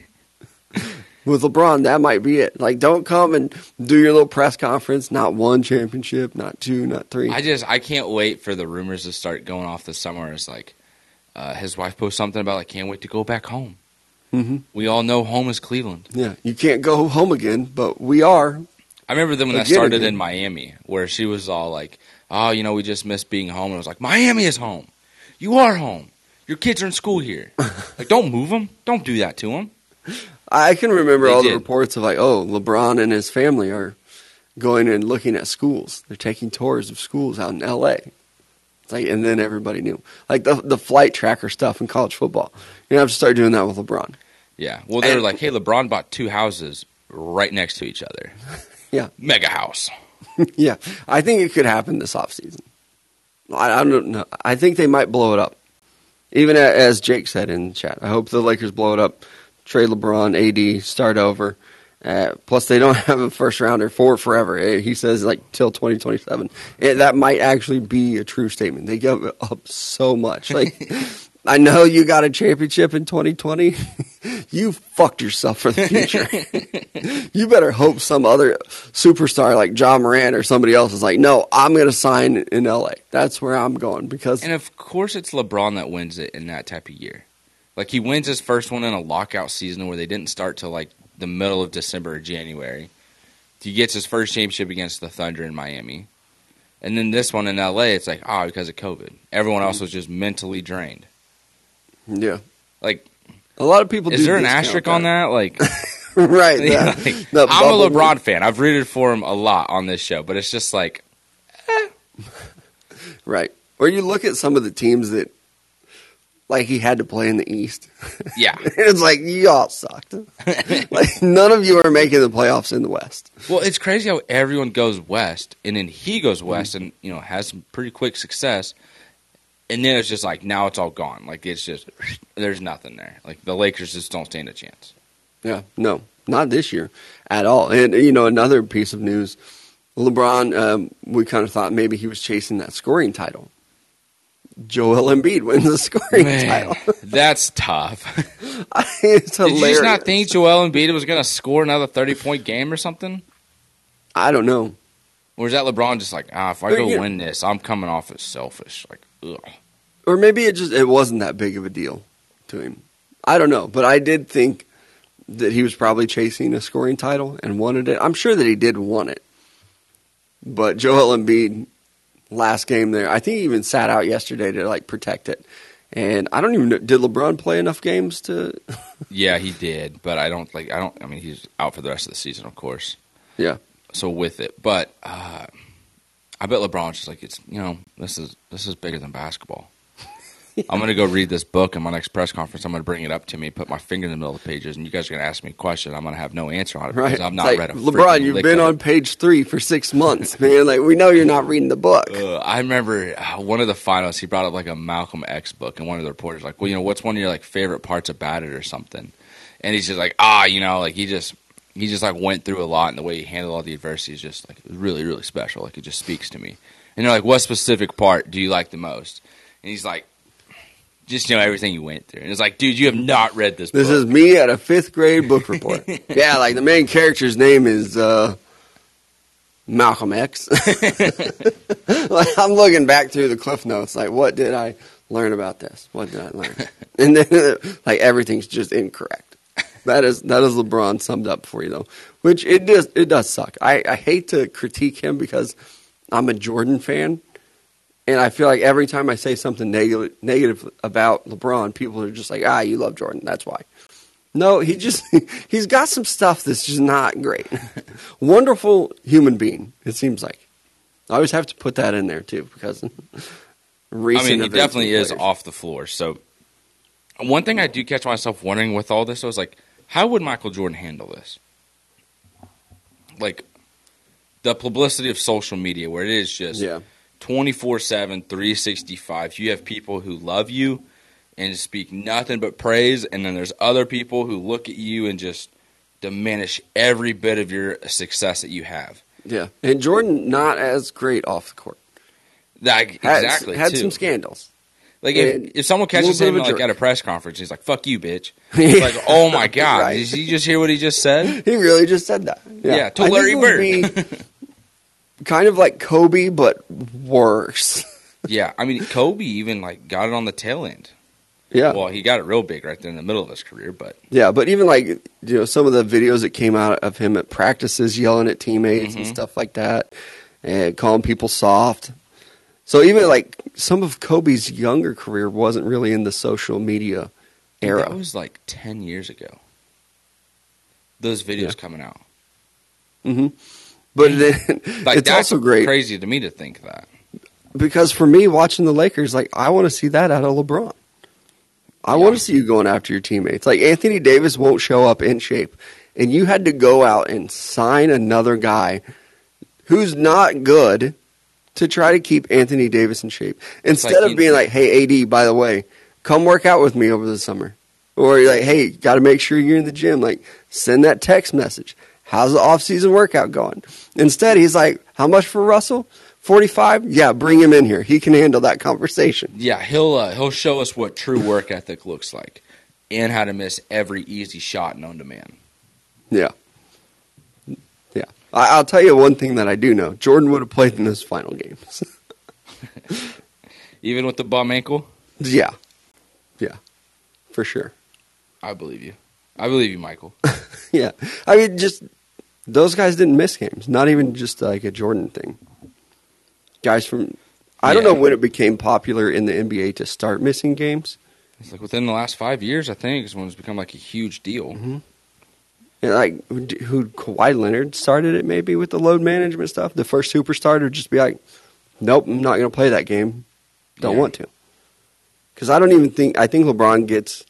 Speaker 1: With LeBron, that might be it. Like, don't come and do your little press conference. Not one championship, not two, not three.
Speaker 2: I just I can't wait for the rumors to start going off this summer. It's like uh, his wife posted something about like can't wait to go back home.
Speaker 1: hmm
Speaker 2: We all know home is Cleveland.
Speaker 1: Yeah, you can't go home again, but we are.
Speaker 2: I remember then when that started
Speaker 1: again.
Speaker 2: in Miami, where she was all like, "Oh, you know, we just miss being home." And I was like, "Miami is home. You are home. Your kids are in school here. like, don't move them. Don't do that to them."
Speaker 1: I can remember
Speaker 2: They
Speaker 1: all
Speaker 2: did.
Speaker 1: the reports of like, oh, LeBron and his family are going and looking at schools. They're taking tours of schools out in L.A. Like, and then everybody knew, like the the flight tracker stuff in college football. You have to start doing that with LeBron.
Speaker 2: Yeah. Well, they were like, "Hey, LeBron bought two houses right next to each other.
Speaker 1: Yeah.
Speaker 2: Mega house."
Speaker 1: yeah, I think it could happen this offseason. I, I don't know. I think they might blow it up. Even as Jake said in the chat, I hope the Lakers blow it up. Trade LeBron, AD, start over. Uh, plus, they don't have a first rounder for forever. Uh, He says like till twenty twenty seven. That might actually be a true statement. They give up so much. Like, I know you got a championship in twenty twenty. you fucked yourself for the future. you better hope some other superstar like Ja Morant or somebody else is like, no, I'm going to sign in LA. That's where I'm going because
Speaker 2: And of course, it's LeBron that wins it in that type of year. Like he wins his first one in a lockout season where they didn't start till like the middle of December or January. He gets his first championship against the Thunder in Miami, and then this one in LA. It's like ah because of COVID, everyone else was just mentally drained.
Speaker 1: yeah,
Speaker 2: Like,
Speaker 1: a lot of people.
Speaker 2: is there an asterisk on that? Like,
Speaker 1: right?
Speaker 2: Yeah,
Speaker 1: that-
Speaker 2: like,
Speaker 1: that
Speaker 2: I'm a LeBron fan. I've rooted for him a lot on this show, but it's just like
Speaker 1: right? Or you look at some of the teams that, like, he had to play in the East.
Speaker 2: yeah.
Speaker 1: it's like y'all sucked. like none of you are making the playoffs in the West.
Speaker 2: Well, it's crazy how everyone goes west, and then he
Speaker 1: Mm-hmm.
Speaker 2: goes west, and you know has some pretty quick success, and then it's just like now it's all gone. Like it's just there's nothing there. Like the Lakers just don't stand a chance.
Speaker 1: Yeah, no, not this year at all. And you know, another piece of news: LeBron. Um, we kind of thought maybe he was chasing that scoring title. Joel Embiid wins the scoring
Speaker 2: Man,
Speaker 1: title.
Speaker 2: that's tough.
Speaker 1: it's
Speaker 2: Did
Speaker 1: hilarious.
Speaker 2: you just not think Joel Embiid was going to score another thirty point game or something?
Speaker 1: I don't know.
Speaker 2: Or is that LeBron just like ah if I
Speaker 1: Or,
Speaker 2: go
Speaker 1: you know-
Speaker 2: win this, I'm coming off as selfish? Like ugh.
Speaker 1: Or maybe it just it wasn't that big of a deal to him. I don't know, but I did think that he was probably chasing a scoring title and wanted it. I'm sure that he did want it. But Joel Embiid last game there, I think he even sat out yesterday to like protect it. And I don't even know did LeBron play enough games to
Speaker 2: Yeah, he did, but I don't like. I don't. I mean, he's out for the rest of the season, of course.
Speaker 1: Yeah.
Speaker 2: So with it, but uh, I bet LeBron's just like it's. You know, this is this is bigger than basketball. I'm gonna go read this book in my next press conference. I'm gonna bring it up to me, put my finger in the middle of the pages, and you guys are gonna ask me a question. I'm gonna have no answer on it
Speaker 1: Right.
Speaker 2: because I've not
Speaker 1: Like,
Speaker 2: read a
Speaker 1: LeBron, you've been on page three for six months, man. Like we know you're not reading the book.
Speaker 2: Uh, I remember uh, one of the finals. He brought up like a Malcolm X book, and one of the reporters like, "Well, you know, what's one of your like favorite parts about it, or something?" And he's just like, "Ah, you know, like he just he just like went through a lot, and the way he handled all the adversity is just like really, really special. Like it just speaks to me." And they're like, "What specific part do you like the most?" And he's like, "Just know everything you went through." And it's like, dude, you have not read this.
Speaker 1: This
Speaker 2: book.
Speaker 1: is me at a fifth grade book report. yeah, like the main character's name is uh Malcolm X. like, I'm looking back through the cliff notes, like, what did I learn about this? What did I learn? and then, like, everything's just incorrect. That is that is LeBron summed up for you though, which it does it does suck. I, I hate to critique him because I'm a Jordan fan, and I feel like every time I say something negative negative about LeBron, people are just like, ah, you love Jordan, that's why. No, he just he's got some stuff that's just not great. Wonderful human being, it seems like. I always have to put that in there too because
Speaker 2: I mean, he definitely is off the floor. So, one thing I do catch myself wondering with all this, I was like, how would Michael Jordan handle this? Like, the publicity of social media, where it is just
Speaker 1: Yeah.
Speaker 2: 24 7, 365. You have people who love you and speak nothing but praise, and then there's other people who look at you and just diminish every bit of your success that you have.
Speaker 1: Yeah. And Jordan not as great off the court.
Speaker 2: Like, exactly.
Speaker 1: Had
Speaker 2: too.
Speaker 1: some scandals.
Speaker 2: Like if, if someone catches him
Speaker 1: bit of a
Speaker 2: like
Speaker 1: jerk.
Speaker 2: at a press conference, he's like "fuck you, bitch." It's like, oh my god,
Speaker 1: Right.
Speaker 2: did you just hear what he just said?
Speaker 1: He really just said that. Yeah,
Speaker 2: Yeah, to
Speaker 1: I
Speaker 2: Larry Bird.
Speaker 1: be kind of like Kobe, but worse.
Speaker 2: yeah, I mean Kobe even like got it on the tail end.
Speaker 1: Yeah,
Speaker 2: Well, he got it real big right there in the middle of his career, but
Speaker 1: yeah, but even like you know some of the videos that came out of him at practices, yelling at teammates and
Speaker 2: Mhm.
Speaker 1: stuff like that, and calling people soft. So even like some of Kobe's younger career wasn't really in the social media era.
Speaker 2: that was like ten years ago. Those videos
Speaker 1: Yeah.
Speaker 2: coming out,
Speaker 1: hmm But
Speaker 2: like
Speaker 1: it's also great
Speaker 2: crazy to me to think that.
Speaker 1: because for me, watching the Lakers, like I want to see that out of LeBron. I
Speaker 2: Yeah.
Speaker 1: want to see you going after your teammates. Like Anthony Davis won't show up in shape, and you had to go out and sign another guy who's not good to try to keep Anthony Davis in shape. Instead
Speaker 2: like
Speaker 1: of being like, "Hey, AD, by the way, come work out with me over the summer," or like, "Hey, got to make sure you're in the gym." Like, send that text message. How's the off-season workout going? Instead, he's like, "How much for Russell? 45? Yeah, bring him in here. He can handle that conversation."
Speaker 2: Yeah, he'll uh, he'll show us what true work ethic looks like, and how to miss every easy shot known to man.
Speaker 1: Yeah. Yeah. I, I'll tell you one thing that I do know. Jordan would have played in those final games.
Speaker 2: Even with the bum ankle,
Speaker 1: yeah. Yeah. For sure.
Speaker 2: I believe you. I believe you, Michael.
Speaker 1: Yeah. I mean, just those guys didn't miss games. Not even just like a Jordan thing. Guys from, I don't
Speaker 2: Yeah.
Speaker 1: know when it became popular in the NBA to start missing games.
Speaker 2: It's like within the last five years, I think, is when it's become like a huge deal. Mm-hmm.
Speaker 1: And like, who who- Kawhi Leonard started it maybe with the load management stuff. The first superstar to just be like, nope, I'm not going to play that game. Don't
Speaker 2: Yeah.
Speaker 1: want to. Because I don't even think, I think LeBron gets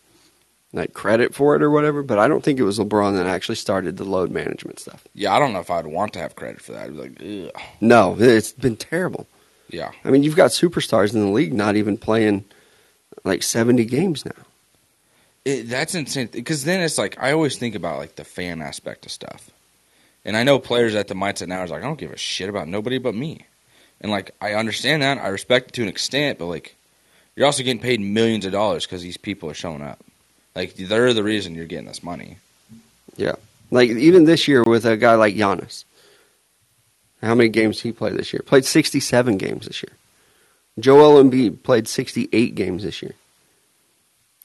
Speaker 1: like credit for it or whatever, but I don't think it was LeBron that actually started the load management stuff.
Speaker 2: Yeah, I don't know if I'd want to have credit for that. I'd be like, Ugh.
Speaker 1: No, it's been terrible.
Speaker 2: yeah,
Speaker 1: I mean, you've got superstars in the league not even playing like 70 games now.
Speaker 2: it, that's insane. Because then it's like I always think about like the fan aspect of stuff, and I know players at the mindset now is like I don't give a shit about nobody but me, and like I understand that, I respect it to an extent, but like you're also getting paid millions of dollars because these people are showing up. Like they're the reason you're getting this money.
Speaker 1: Yeah. Like even this year with a guy like Giannis. How many games he played this year? Played 67 games this year. Joel Embiid played 68 games this year.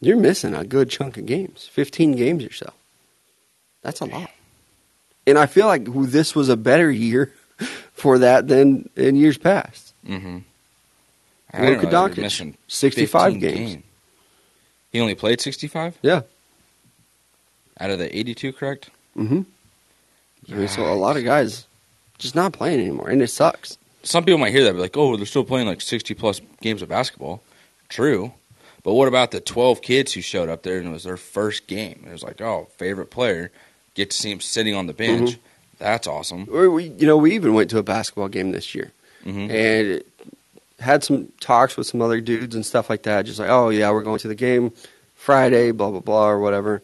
Speaker 1: You're missing a good chunk of games. 15 games or so. That's a lot. And I feel like this was a better year for that than in years past.
Speaker 2: Mm-hmm.
Speaker 1: Luka Doncic, 65 games.
Speaker 2: He only played 65
Speaker 1: Yeah.
Speaker 2: out of the 82, correct?
Speaker 1: Mm-hmm. I mean, so a lot of guys just not playing anymore, and it sucks.
Speaker 2: Some people might hear that, be like, "Oh, they're still playing like 60 plus games of basketball." True, but what about the 12 kids who showed up there and it was their first game? It was like, "Oh, favorite player, get to see him sitting on the bench.
Speaker 1: Mm-hmm.
Speaker 2: That's awesome."
Speaker 1: We, you know, we even went to a basketball game this year.
Speaker 2: hmm
Speaker 1: and had some talks with some other dudes and stuff like that. Just like, oh yeah, we're going to the game Friday, blah blah blah, or whatever.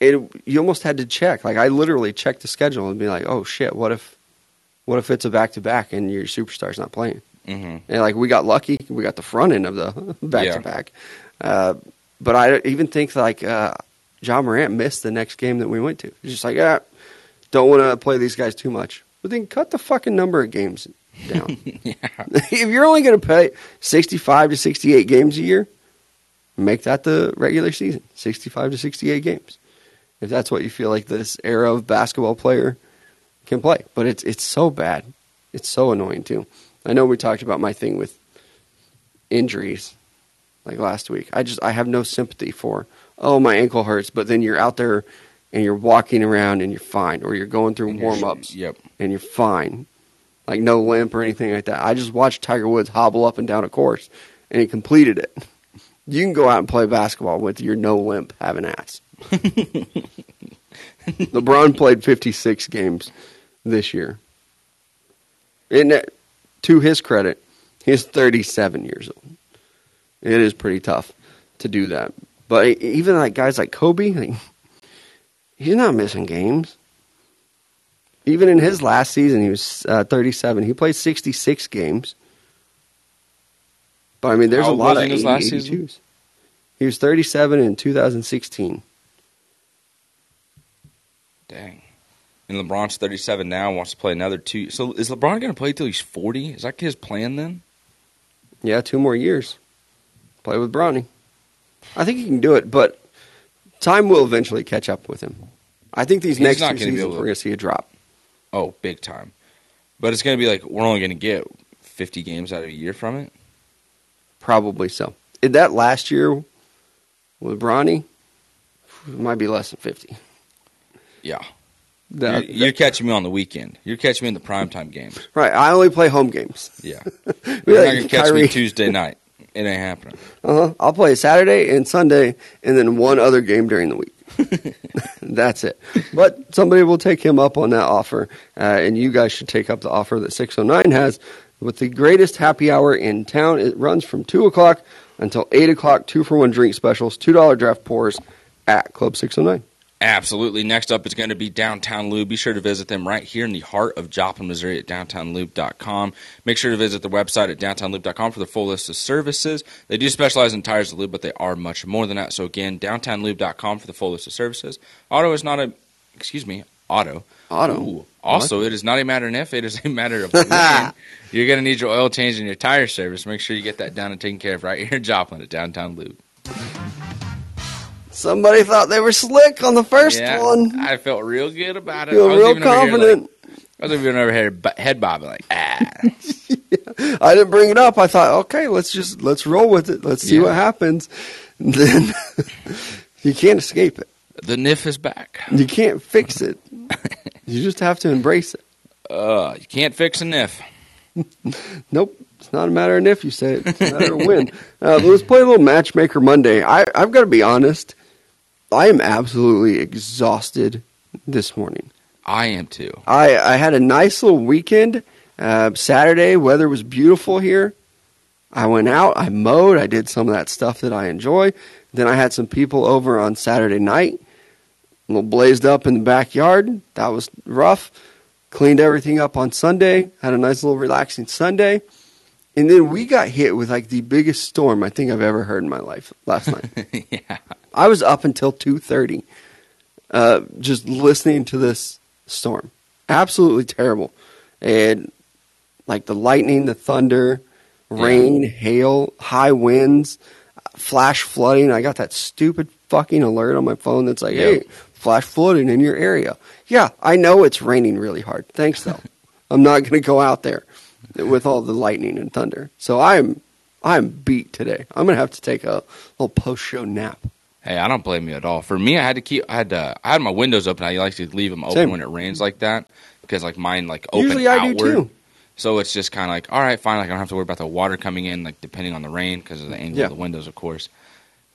Speaker 1: It you almost had to check. Like I literally checked the schedule and be like, oh shit, what if, what if it's a back to back and your superstar's not playing?
Speaker 2: hmm
Speaker 1: And like we got lucky, we got the front end of the back to back. But I even think like uh, Ja Morant missed the next game that we went to. He's just like, yeah, don't want to play these guys too much. But then cut the fucking number of games down. if you're only going to play 65 to 68 games a year, make that the regular season 65 to 68 games. If that's what you feel like this era of basketball player can play. But it's, it's so bad. It's so annoying, too. I know we talked about my thing with injuries like last week. I just, I have no sympathy for, oh, my ankle hurts, but then you're out there and you're walking around and you're fine, or you're going through warm ups
Speaker 2: Yep.
Speaker 1: and you're fine. Like no limp or anything like that. I just watched Tiger Woods hobble up and down a course and he completed it. You can go out and play basketball with your no limp having ass. LeBron played 56 games this year. And to his credit, he's 37 years old. It is pretty tough to do that. But even like guys like Kobe, like, he's not missing games. Even in his last season, he was uh, 37. He played 66 games. But I mean, there's
Speaker 2: How
Speaker 1: a lot of
Speaker 2: he in his
Speaker 1: 80,
Speaker 2: last season?
Speaker 1: 82s. He was 37 in 2016.
Speaker 2: Dang. And LeBron's 37 now, wants to play another two. So is LeBron going to play till he's 40? Is that his plan then?
Speaker 1: Yeah, two more years. Play with Bronny. I think he can do it, but time will eventually catch up with him. I think these
Speaker 2: He's
Speaker 1: next two seasons we're going to see a drop.
Speaker 2: Oh, big time. But it's going to be like we're only going to get 50 games out of a year from it.
Speaker 1: Probably so. In that last year with Bronny, it might be less than 50.
Speaker 2: Yeah.
Speaker 1: That-
Speaker 2: you're, you're catching me on the weekend. You're catching me in the primetime games.
Speaker 1: right. I only play home games.
Speaker 2: Yeah. You're
Speaker 1: like,
Speaker 2: not going to catch
Speaker 1: Kyrie,
Speaker 2: me Tuesday night. It ain't happening.
Speaker 1: Uh-huh. I'll play Saturday and Sunday, and then one other game during the week. That's it. But somebody will take him up on that offer, uh, and you guys should take up the offer that 609 has with the greatest happy hour in town. It runs from 2 o'clock until 8 o'clock, two for one drink specials, $2 draft pours at Club 609.
Speaker 2: Absolutely. Next up is going to be Downtown Lube. Be sure to visit them right here in the heart of Joplin, Missouri at downtownlube.com. Make sure to visit the website at downtownlube.com for the full list of services. They do specialize in tires and lube, but they are much more than that. So again, downtownlube.com for the full list of services. Auto is not a, excuse me, auto.
Speaker 1: Auto.
Speaker 2: Ooh. Also, it is not a matter of if, it is a matter of when. You're going to need your oil change and your tire service. Make sure you get that done and taken care of right here in Joplin at Downtown Lube.
Speaker 1: Somebody thought they were slick on the first
Speaker 2: Yeah,
Speaker 1: one.
Speaker 2: I felt real good about it.
Speaker 1: Feel
Speaker 2: I was
Speaker 1: real
Speaker 2: even over here, like,
Speaker 1: confident.
Speaker 2: I was even over here head bobbing like, ah.
Speaker 1: I didn't bring it up. I thought, okay, let's just let's roll with it. Let's see
Speaker 2: Yeah.
Speaker 1: what happens. then you can't escape it.
Speaker 2: the NIF is back.
Speaker 1: You can't fix it. you just have to embrace it.
Speaker 2: Uh, you can't fix a NIF.
Speaker 1: Nope. It's not a matter of if you say it. It's a matter of when. Uh, let's play a little Matchmaker Monday. I, I've got to be honest. I am absolutely exhausted this morning.
Speaker 2: I am too.
Speaker 1: I, I had a nice little weekend. Uh, Saturday, weather was beautiful here. I went out, I mowed, I did some of that stuff that I enjoy. Then I had some people over on Saturday night, a little blazed up in the backyard. That was rough. Cleaned everything up on Sunday, had a nice little relaxing Sunday. And then we got hit with like the biggest storm I think I've ever heard in my life last night.
Speaker 2: yeah.
Speaker 1: I was up until two thirty, uh, just listening to this storm. Absolutely terrible, and like the lightning, the thunder, rain, hail, high winds, flash flooding. I got that stupid fucking alert on my phone that's like,
Speaker 2: Yeah.
Speaker 1: "Hey, flash flooding in your area." Yeah, I know it's raining really hard. Thanks though. I'm not going to go out there with all the lightning and thunder. So I'm I'm beat today. I'm going to have to take a little post show nap.
Speaker 2: Hey, I don't blame you at all. For me, I had to keep. I had to, I had my windows open. I like to leave them open
Speaker 1: Same.
Speaker 2: when it rains like that because like mine like open
Speaker 1: Usually I
Speaker 2: outward.
Speaker 1: do too.
Speaker 2: So it's just kind of like, all right, fine. Like I don't have to worry about the water coming in, like depending on the rain because of the angle
Speaker 1: Yeah.
Speaker 2: of the windows, of course.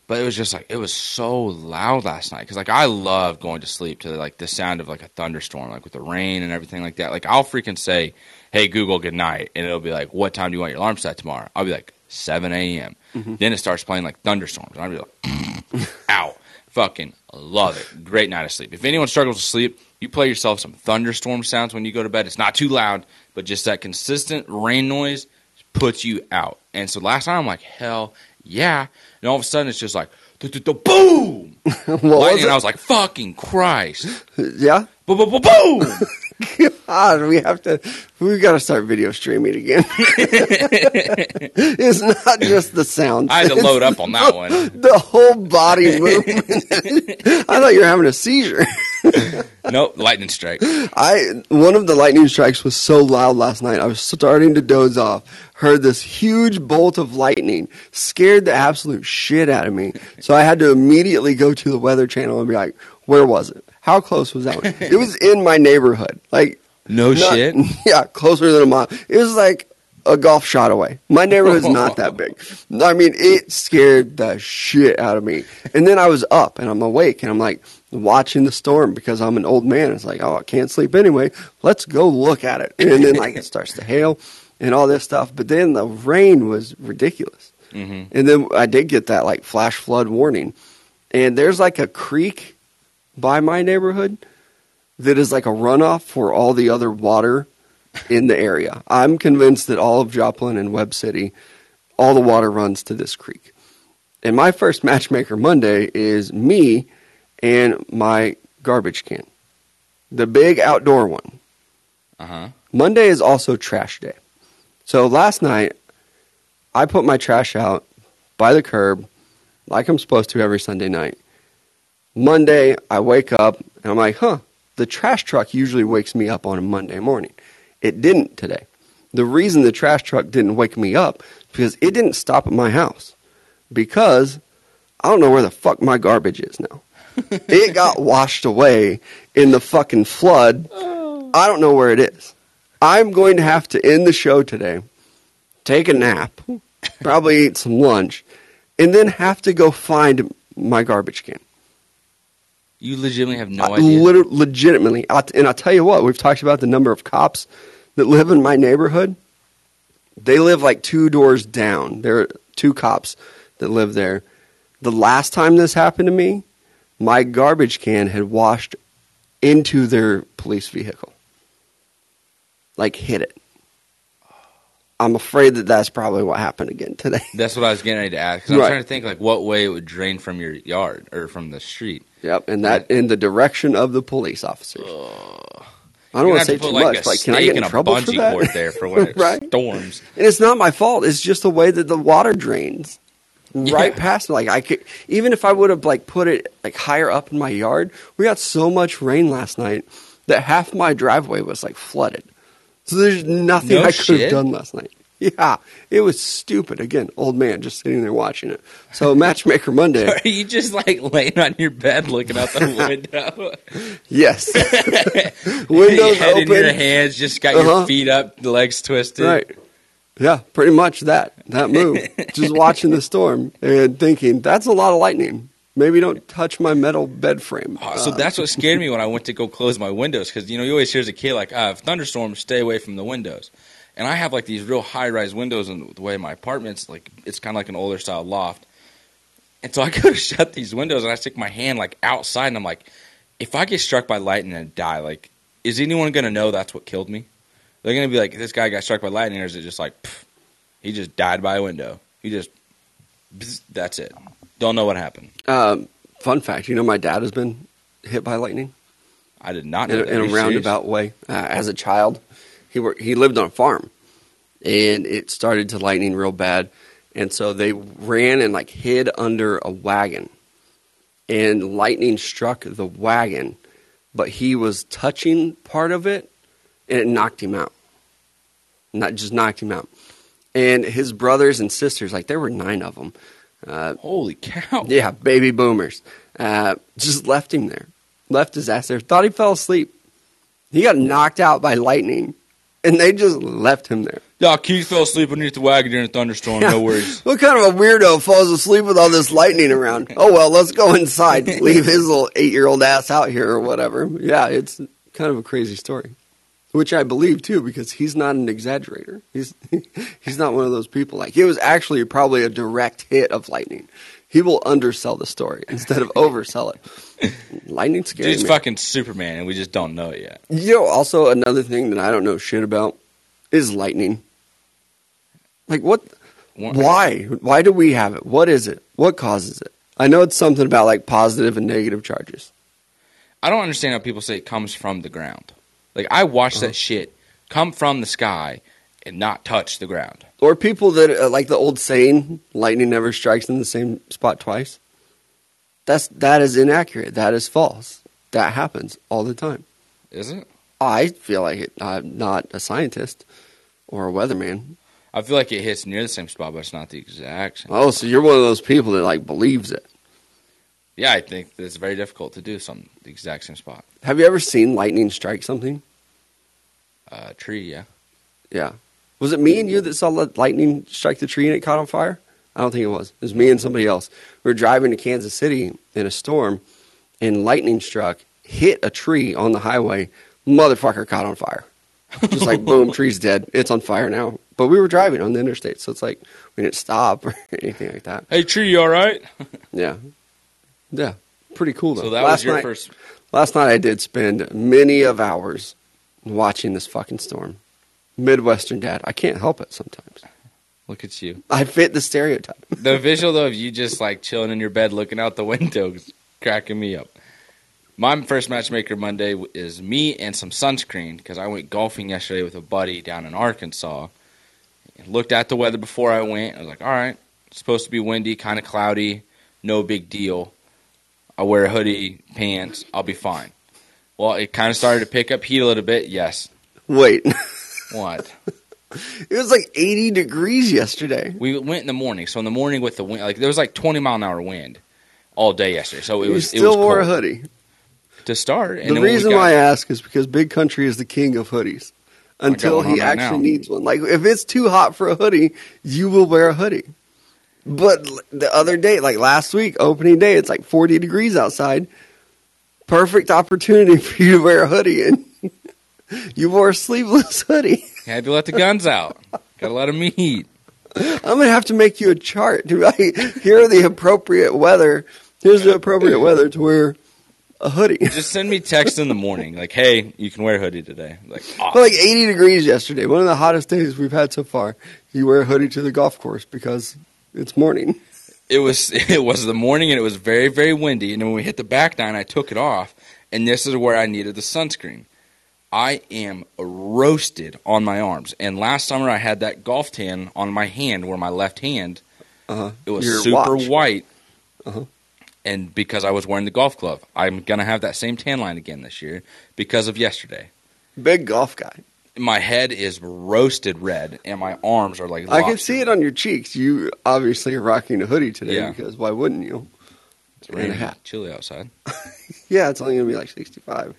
Speaker 2: But it was just like it was so loud last night because like I love going to sleep to like the sound of like a thunderstorm, like with the rain and everything like that. Like I'll freaking say, "Hey Google, good night," and it'll be like, "What time do you want your alarm set tomorrow?" I'll be like, 7 a.m.
Speaker 1: Mm-hmm.
Speaker 2: Then it starts playing like thunderstorms, and I'll be like, "Ow." Fucking love it. Great night of sleep. If anyone struggles to sleep, you play yourself some thunderstorm sounds when you go to bed. It's not too loud, but just that consistent rain noise puts you out. And so last night I'm like, hell yeah. And all of a sudden it's just like boom, lightning. And I was like, "Fucking Christ!"
Speaker 1: Yeah.
Speaker 2: Boom, boom, boom, boom.
Speaker 1: God, we have to. We got to start video streaming again. it's not just the sound.
Speaker 2: I had to load up on that one.
Speaker 1: The whole body movement. I thought you were having a seizure.
Speaker 2: Nope, lightning strike.
Speaker 1: I one of the lightning strikes was so loud last night. I was starting to doze off. Heard this huge bolt of lightning, scared the absolute shit out of me. So I had to immediately go to the weather channel and be like, "Where was it? How close was that one?" it was in my neighborhood. Like
Speaker 2: No
Speaker 1: not-
Speaker 2: shit.
Speaker 1: Yeah, closer than a mile. It was like a golf shot away. My neighborhood's not that big. I mean, it scared the shit out of me. And then I was up and I'm awake and I'm like watching the storm because I'm an old man. It's like, oh, I can't sleep anyway. Let's go look at it. And then like it starts to hail and all this stuff. But then the rain was ridiculous.
Speaker 2: hmm
Speaker 1: And then I did get that like flash flood warning. And there's like a creek by my neighborhood that is like a runoff for all the other water in the area. I'm convinced that all of Joplin and Webb City, all the water runs to this creek. And my first Matchmaker Monday is me and my garbage can, the big outdoor one.
Speaker 2: Uh huh.
Speaker 1: Monday is also trash day. So last night, I put my trash out by the curb like I'm supposed to every Sunday night. Monday, I wake up and I'm like, huh, the trash truck usually wakes me up on a Monday morning. It didn't today. The reason the trash truck didn't wake me up is because it didn't stop at my house. Because I don't know where the fuck my garbage is now. it got washed away in the fucking flood. Oh. I don't know where it is. I'm going to have to end the show today, take a nap, probably eat some lunch, and then have to go find my garbage can.
Speaker 2: You legitimately have no
Speaker 1: I-
Speaker 2: idea.
Speaker 1: liter- legitimately. I'll And I'll tell you what, we've talked about the number of cops that live in my neighborhood. They live like two doors down. There are two cops that live there. The last time this happened to me, my garbage can had washed into their police vehicle. Like hit it. I'm afraid that that's probably what happened again today.
Speaker 2: That's what I was getting ready to ask. 'cause I'm trying to think like what way it would drain from your yard or from the street.
Speaker 1: Yep, and that in the direction of the police officers. I don't want to say too
Speaker 2: like,
Speaker 1: much. Like, can I get in trouble for
Speaker 2: bungee
Speaker 1: that?
Speaker 2: cord there for when it
Speaker 1: Right.
Speaker 2: storms.
Speaker 1: And it's not my fault. It's just the way that the water drains right
Speaker 2: Yeah.
Speaker 1: past. Like I could, even if I would have like put it like higher up in my yard. We got so much rain last night that half my driveway was like flooded. So there's nothing
Speaker 2: No
Speaker 1: I could have done last night. Yeah, it was stupid. Again, old man just sitting there watching it. So Matchmaker Monday,
Speaker 2: Are you just like laying on your bed looking out the window?
Speaker 1: yes, windows
Speaker 2: head in your
Speaker 1: open.
Speaker 2: hands, just got
Speaker 1: Uh-huh.
Speaker 2: your feet up, legs twisted.
Speaker 1: Right. Yeah, pretty much that. That move. Just watching the storm and thinking, that's a lot of lightning. Maybe don't touch my metal bed frame.
Speaker 2: Oh, so
Speaker 1: Uh,
Speaker 2: that's what scared me when I went to go close my windows because you know you always hear as a kid like, ah, if thunderstorms, stay away from the windows. And I have like these real high rise windows, and the way my apartment's like, it's kind of like an older style loft. And so I go to shut these windows, and I stick my hand like outside, and I'm like, if I get struck by lightning and die, like, is anyone gonna know that's what killed me? They're gonna be like, this guy got struck by lightning, or is it just like, pff, he just died by a window? He just, bzz, that's it. Don't know what happened.
Speaker 1: um, fun fact, you know my dad has been hit by lightning
Speaker 2: I did not
Speaker 1: in,
Speaker 2: know
Speaker 1: a-
Speaker 2: that.
Speaker 1: in a
Speaker 2: you serious?
Speaker 1: roundabout way. Uh, as a child, he he lived on a farm, and it started to lightning real bad, and so they ran and like hid under a wagon, and lightning struck the wagon, but he was touching part of it, and it knocked him out. Not just knocked him out, and his brothers and sisters, like there were nine of them. Uh,
Speaker 2: Holy cow!
Speaker 1: yeah, baby boomers. Uh, just left him there. Left his ass there. Thought he fell asleep. He got knocked out by lightning, and they just left him there.
Speaker 2: Yeah, Keith fell asleep underneath the wagon during a thunderstorm. No worries.
Speaker 1: What kind of a weirdo falls asleep with all this lightning around? Oh, well, let's go inside. Leave his little eight year old ass out here or whatever. Yeah, it's kind of a crazy story. Which I believe too, because he's not an exaggerator. He's he's not one of those people. Like it was actually probably a direct hit of lightning. He will undersell the story instead of oversell it. Lightning scares
Speaker 2: Dude's
Speaker 1: me.
Speaker 2: fucking Superman, and we just don't know it yet.
Speaker 1: You know, also another thing that I don't know shit about is lightning. Like what? Why? Why do we have it? What is it? What causes it? I know it's something about like positive and negative charges.
Speaker 2: I don't understand how people say it comes from the ground. Like I watched
Speaker 1: Uh-huh.
Speaker 2: that shit come from the sky and not touch the ground.
Speaker 1: Or people that uh, like the old saying, "Lightning never strikes in the same spot twice." That's that is inaccurate. That is false. That happens all the time.
Speaker 2: Is it?
Speaker 1: I feel like it. I'm not a scientist or a weatherman.
Speaker 2: I feel like it hits near the same spot, but it's not the exact same.
Speaker 1: Oh, so you're one of those people that like believes it.
Speaker 2: Yeah, I think that it's very difficult to do some the exact same spot.
Speaker 1: Have you ever seen lightning strike something?
Speaker 2: Uh, tree, yeah.
Speaker 1: Yeah. Was it me and you that saw li- lightning strike the tree and it caught on fire? I don't think it was. It was me and somebody else. We were driving to Kansas City in a storm, and lightning struck, hit a tree on the highway. Motherfucker caught on fire. Just like boom, tree's dead. It's on fire now. But we were driving on the interstate, so it's like we didn't stop or anything like that.
Speaker 2: Hey, tree, you all right?
Speaker 1: Yeah. Yeah. Pretty cool though.
Speaker 2: So that
Speaker 1: last
Speaker 2: was your
Speaker 1: night,
Speaker 2: first.
Speaker 1: Last night I did spend many of hours watching this fucking storm. Midwestern dad. I can't help it sometimes.
Speaker 2: Look at you.
Speaker 1: I fit the stereotype.
Speaker 2: The visual though of you just like chilling in your bed, looking out the window, is cracking me up. My first matchmaker Monday is me and some sunscreen because I went golfing yesterday with a buddy down in Arkansas. Looked at the weather before I went. I was like, all right, it's supposed to be windy, kind of cloudy, no big deal. I wear a hoodie, pants, I'll be fine. Well, it kind of started to pick up heat a little bit. Yes.
Speaker 1: Wait.
Speaker 2: What?
Speaker 1: it was like 80 degrees yesterday.
Speaker 2: We went in the morning. So in the morning with the wind, like there was like 20 mile an hour wind all day yesterday. So it
Speaker 1: You
Speaker 2: was
Speaker 1: still
Speaker 2: it was
Speaker 1: wore a hoodie.
Speaker 2: to start. And
Speaker 1: the
Speaker 2: then when we
Speaker 1: reason
Speaker 2: got-
Speaker 1: why I ask is because Big Country is the king of hoodies. Until he
Speaker 2: right
Speaker 1: actually
Speaker 2: now.
Speaker 1: needs one. Like if it's too hot for a hoodie, you will wear a hoodie. But the other day, like last week, opening day, it's like 40 degrees outside. Perfect opportunity for you to wear a hoodie, and you wore a sleeveless hoodie.
Speaker 2: had to let the guns out. Got a lot of eat.
Speaker 1: I'm gonna have to make you a chart. To like, here are the appropriate weather. Here's the appropriate weather to wear a hoodie.
Speaker 2: Just send me text in the morning, like, "Hey, you can wear a hoodie today." Like, awesome.
Speaker 1: like 80 degrees yesterday, one of the hottest days we've had so far. You wear a hoodie to the golf course because it's morning.
Speaker 2: it was it was the morning, and it was very very windy. And then when we hit the back nine, I took it off, and this is where I needed the sunscreen. I am roasted on my arms, and last summer I had that golf tan on my hand, where my left hand
Speaker 1: Uh-huh.
Speaker 2: It was
Speaker 1: Your
Speaker 2: super
Speaker 1: watch.
Speaker 2: white.
Speaker 1: Uh-huh.
Speaker 2: And because I was wearing the golf glove, I'm going to have that same tan line again this year because of yesterday.
Speaker 1: Big golf guy.
Speaker 2: My head is roasted red and my arms are like
Speaker 1: I can see it on your cheeks. You obviously are rocking a hoodie today
Speaker 2: Yeah.
Speaker 1: because why wouldn't you?
Speaker 2: It's raining,
Speaker 1: and a hat.
Speaker 2: chilly outside.
Speaker 1: Yeah, it's only gonna be like 65.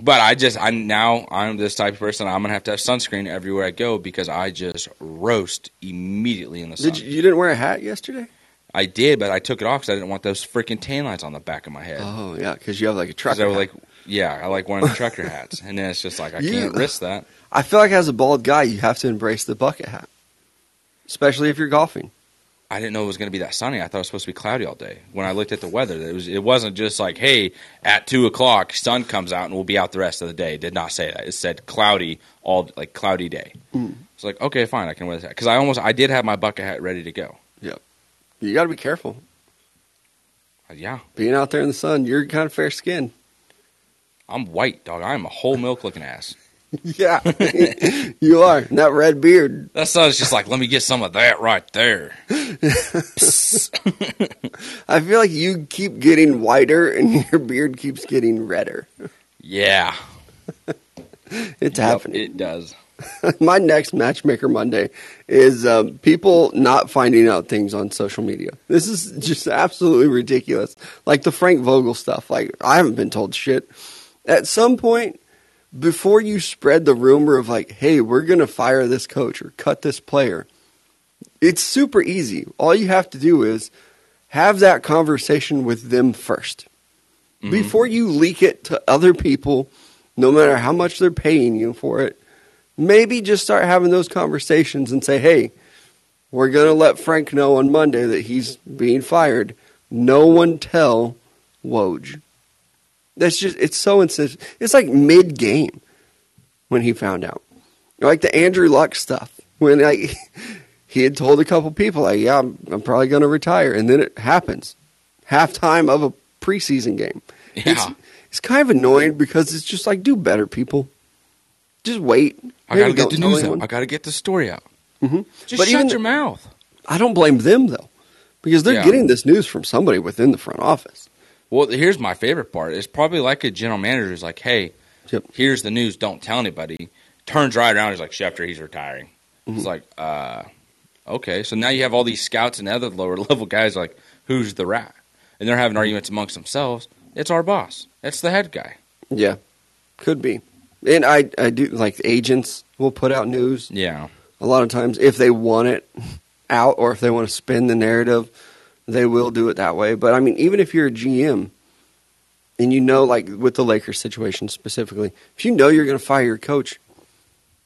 Speaker 2: But I just I now I'm this type of person. I'm gonna have to have sunscreen everywhere I go because I just roast immediately in the sun.
Speaker 1: Did you, you didn't wear a hat yesterday?
Speaker 2: I did, but I took it off because I didn't want those freaking tan lines on the back of my head.
Speaker 1: Oh yeah, because you have like a trucker.
Speaker 2: I was
Speaker 1: hat.
Speaker 2: like, yeah, I like wearing the trucker hats, and then it's just like I
Speaker 1: You-
Speaker 2: can't risk that.
Speaker 1: I feel like as a bald guy, you have to embrace the bucket hat, especially if you're golfing.
Speaker 2: I didn't know it was going to be that sunny. I thought it was supposed to be cloudy all day. When I looked at the weather, it was it wasn't just like, hey, at two o'clock, sun comes out and we'll be out the rest of the day. It did not say that. It said cloudy all like cloudy day.
Speaker 1: Mm.
Speaker 2: It's like okay, fine, I can wear this hat because I almost I did have my bucket hat ready to go.
Speaker 1: Yep, you got to be careful.
Speaker 2: Uh, Yeah,
Speaker 1: Being out there in the sun, you're kind of fair skinned.
Speaker 2: I'm white, dog. I'm a whole milk looking ass.
Speaker 1: yeah, you are. And that red beard.
Speaker 2: That sun's just like, let me get some of that right there.
Speaker 1: I feel like you keep getting whiter and your beard keeps getting redder.
Speaker 2: Yeah,
Speaker 1: It's
Speaker 2: Yep,
Speaker 1: happening.
Speaker 2: it does.
Speaker 1: My next Matchmaker Monday is um, people not finding out things on social media. This is just absolutely ridiculous. Like the Frank Vogel stuff. Like, I haven't been told shit. At some point, before you spread the rumor of, like, hey, we're going to fire this coach or cut this player, it's super easy. All you have to do is have that conversation with them 1st
Speaker 2: Mhm.
Speaker 1: Before you leak it to other people, no matter how much they're paying you for it, maybe just start having those conversations and say, hey, we're going to let Frank know on Monday that he's being fired. No one tell Woj. That's just, it's so insensitive. It's like mid game when he found out. Like the Andrew Luck stuff. When like, he had told a couple people, like, yeah, I'm, I'm probably going to retire. And then it happens. halftime of a preseason game.
Speaker 2: Yeah.
Speaker 1: It's, it's kind of annoying because it's just like, do better, people. Just wait.
Speaker 2: I
Speaker 1: Maybe
Speaker 2: gotta get the news
Speaker 1: anyone.
Speaker 2: out. I gotta get the story out.
Speaker 1: Mhm.
Speaker 2: Just
Speaker 1: But
Speaker 2: shut your
Speaker 1: the-
Speaker 2: mouth.
Speaker 1: I don't blame them though, because they're
Speaker 2: Yeah.
Speaker 1: getting this news from somebody within the front office.
Speaker 2: Well, here's my favorite part. It's probably like a general manager is like, "Hey,
Speaker 1: Yep.
Speaker 2: here's the news. Don't tell anybody." Turns right around. He's like, "Schefter, he's retiring." It's like, uh, okay. So now you have all these scouts and other lower level guys like, "Who's the rat?" And they're having arguments amongst themselves. It's our boss. It's the head guy.
Speaker 1: Yeah, could be. And I, I do like agents will put out news
Speaker 2: Yeah.
Speaker 1: a lot of times if they want it out or if they want to spin the narrative, they will do it that way. But I mean, even if you're a GM and you know, like with the Lakers situation specifically, if you know you're going to fire your coach,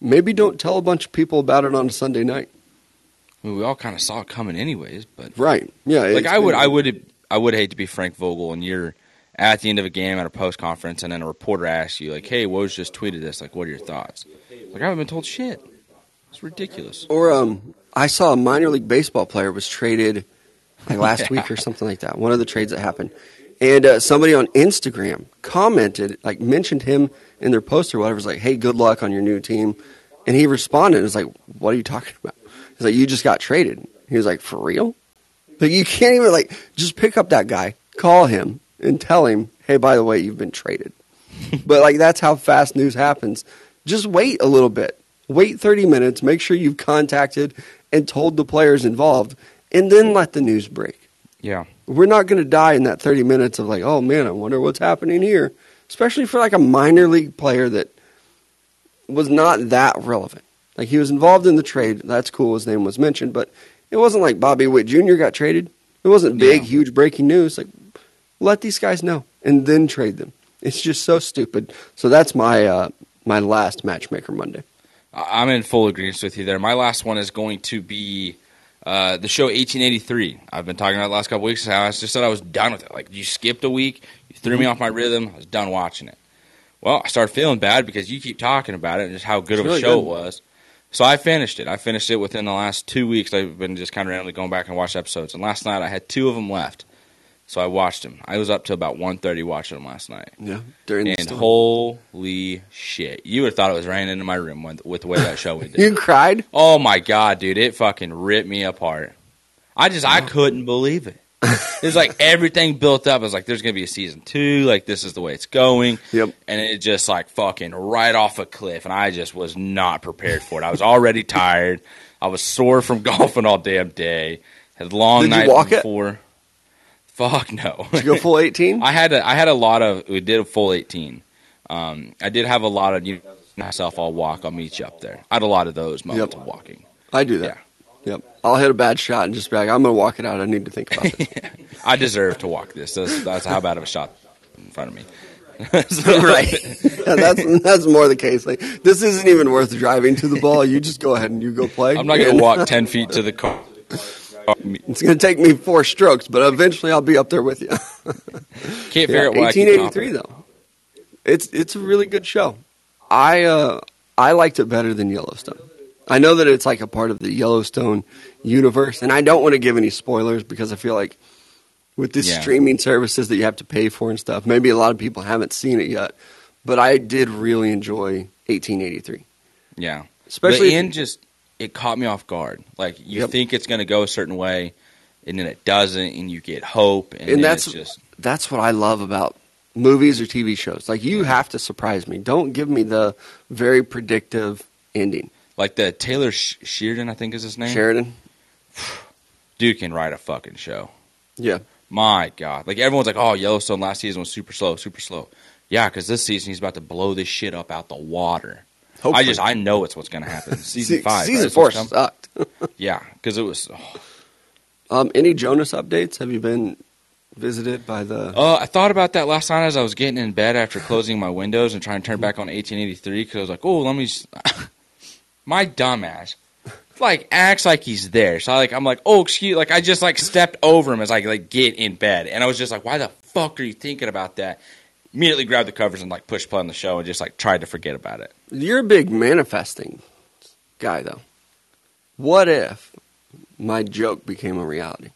Speaker 1: maybe don't tell a bunch of people about it on a Sunday night.
Speaker 2: I mean, we all kind of saw it coming, anyways. But
Speaker 1: Right? Yeah.
Speaker 2: like, I would, I would, I would hate to be Frank Vogel and you're at the end of a game at a post conference, and then a reporter asks you, like, "Hey, Woj just tweeted this. Like, what are your thoughts?" Like, I haven't been told shit. It's ridiculous.
Speaker 1: Or um, I saw a minor league baseball player was traded like last week or something like that. One of the trades that happened, and uh, somebody on Instagram commented, like mentioned him in their post or whatever. Was like, "Hey, good luck on your new team," and he responded. It was like, "What are you talking about?" He's like, "You just got traded." He was like, "For real?" Like you can't even like just pick up that guy, call him, and tell him, "Hey, by the way, you've been traded." but like that's how fast news happens. Just wait a little bit. Wait 30 minutes, make sure you've contacted and told the players involved, and then let the news break.
Speaker 2: Yeah.
Speaker 1: We're not going to die in that 30 minutes of like, oh man, I wonder what's happening here. Especially for like a minor league player that was not that relevant. Like he was involved in the trade. That's cool. His name was mentioned, but it wasn't like Bobby Witt Jr. got traded. It wasn't big,
Speaker 2: Yeah.
Speaker 1: huge breaking news. Like, let these guys know and then trade them. It's just so stupid. So that's my uh, my last matchmaker Monday.
Speaker 2: I'm in full agreement with you there. My last one is going to be uh, the show 1883. I've been talking about the last couple weeks. How I just said I was done with it. Like you skipped a week, you threw me off my rhythm. I was done watching it. Well, I started feeling bad because you keep talking about it and just how good
Speaker 1: It's
Speaker 2: of a
Speaker 1: really
Speaker 2: show
Speaker 1: good.
Speaker 2: it was. So I finished it. I finished it within the last two weeks. I've been just kind of randomly going back and watching episodes. And last night I had two of them left, so I watched him. I was up to about 1.30 watching him last night.
Speaker 1: Yeah, during the
Speaker 2: And
Speaker 1: storm.
Speaker 2: holy shit, you would have thought it was raining in my room with, with the way that show ended.
Speaker 1: you cried.
Speaker 2: Oh my god, dude, it fucking ripped me apart. I just I oh. couldn't believe it. It's like everything built up. I was like, there's gonna be a season two. Like this is the way it's going.
Speaker 1: Yep.
Speaker 2: And it just like fucking right off a cliff, and I just was not prepared for it. I was already tired. I was sore from golfing all damn day. Had long
Speaker 1: Did you
Speaker 2: night
Speaker 1: walk it?
Speaker 2: Fuck no.
Speaker 1: Did you go full 18?
Speaker 2: I had a, I had a lot of we did a full eighteen. Um, I did have a lot of you know, myself. I'll walk. I'll meet you up there. I had a lot of those moments
Speaker 1: Yep.
Speaker 2: of walking.
Speaker 1: I do that. Yep. I'll hit a bad shot and just be like, I'm going to walk it out. I need to think about this.
Speaker 2: I deserve to walk this. That's, that's how bad of a shot in front of me.
Speaker 1: right. Yeah, that's that's more the case. Like this isn't even worth driving to the ball. You just go ahead and you go play.
Speaker 2: I'm not going to walk ten feet to the car.
Speaker 1: It's going to take me four strokes, but eventually I'll be up there with you.
Speaker 2: Can't
Speaker 1: Yeah,
Speaker 2: figure out why.
Speaker 1: 1883 though. It's it's a really good show. I uh I liked it better than Yellowstone. I know that it's like a part of the Yellowstone universe, and I don't want to give any spoilers because I feel like with these
Speaker 2: Yeah.
Speaker 1: streaming services that you have to pay for and stuff, maybe a lot of people haven't seen it yet. But I did really enjoy 1883,
Speaker 2: Yeah,
Speaker 1: especially
Speaker 2: the end. Just it caught me off guard. Like you
Speaker 1: Yep.
Speaker 2: think it's going to go a certain way, and then it doesn't, and you get hope, and,
Speaker 1: And that's-
Speaker 2: it's just
Speaker 1: that's what I love about movies or TV shows. Like you have to surprise me. Don't give me the very predictive ending.
Speaker 2: like the Taylor Sh- Sheridan. I think is his name.
Speaker 1: Sheridan,
Speaker 2: Dude can write a fucking show.
Speaker 1: yeah.
Speaker 2: My God, like everyone's like, oh, Yellowstone last season was super slow, super slow. Yeah, because this season he's about to blow this shit up out the water. I just I know it's what's going to happen. Season
Speaker 1: Se-
Speaker 2: five,
Speaker 1: season
Speaker 2: right?
Speaker 1: four sucked.
Speaker 2: Yeah, because it was. oh.
Speaker 1: Um, any Jonas updates? Have you been visited by the?
Speaker 2: Uh, I thought about that last night as I was getting in bed after closing my windows and trying to turn back on 1883 because I was like, oh, let me. my dumbass, like acts like he's there. So I like I'm like, oh, excuse, like I just like stepped over him as I like get in bed, and I was just like, why the fuck are you thinking about that? Immediately grabbed the covers and like pushed play on the show and just like tried to forget about it.
Speaker 1: You're a big manifesting guy, though. What if my joke became a reality?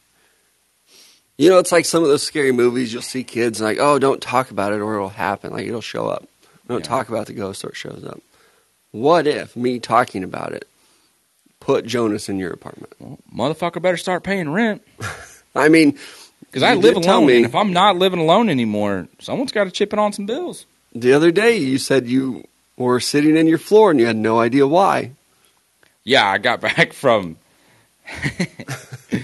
Speaker 1: You know, it's like some of those scary movies. You'll see kids like, "Oh, don't talk about it, or it'll happen." Like it'll show up. Don't
Speaker 2: Yeah.
Speaker 1: talk about the ghost, or it shows up. What if me talking about it put Jonas in your apartment?
Speaker 2: Well, motherfucker better start paying rent.
Speaker 1: I mean,
Speaker 2: Because I live alone,
Speaker 1: me-
Speaker 2: and if I'm not living alone anymore, someone's got to chip in on some bills.
Speaker 1: the other day you said you were sitting in your floor and you had no idea why.
Speaker 2: Yeah, I got back from. I,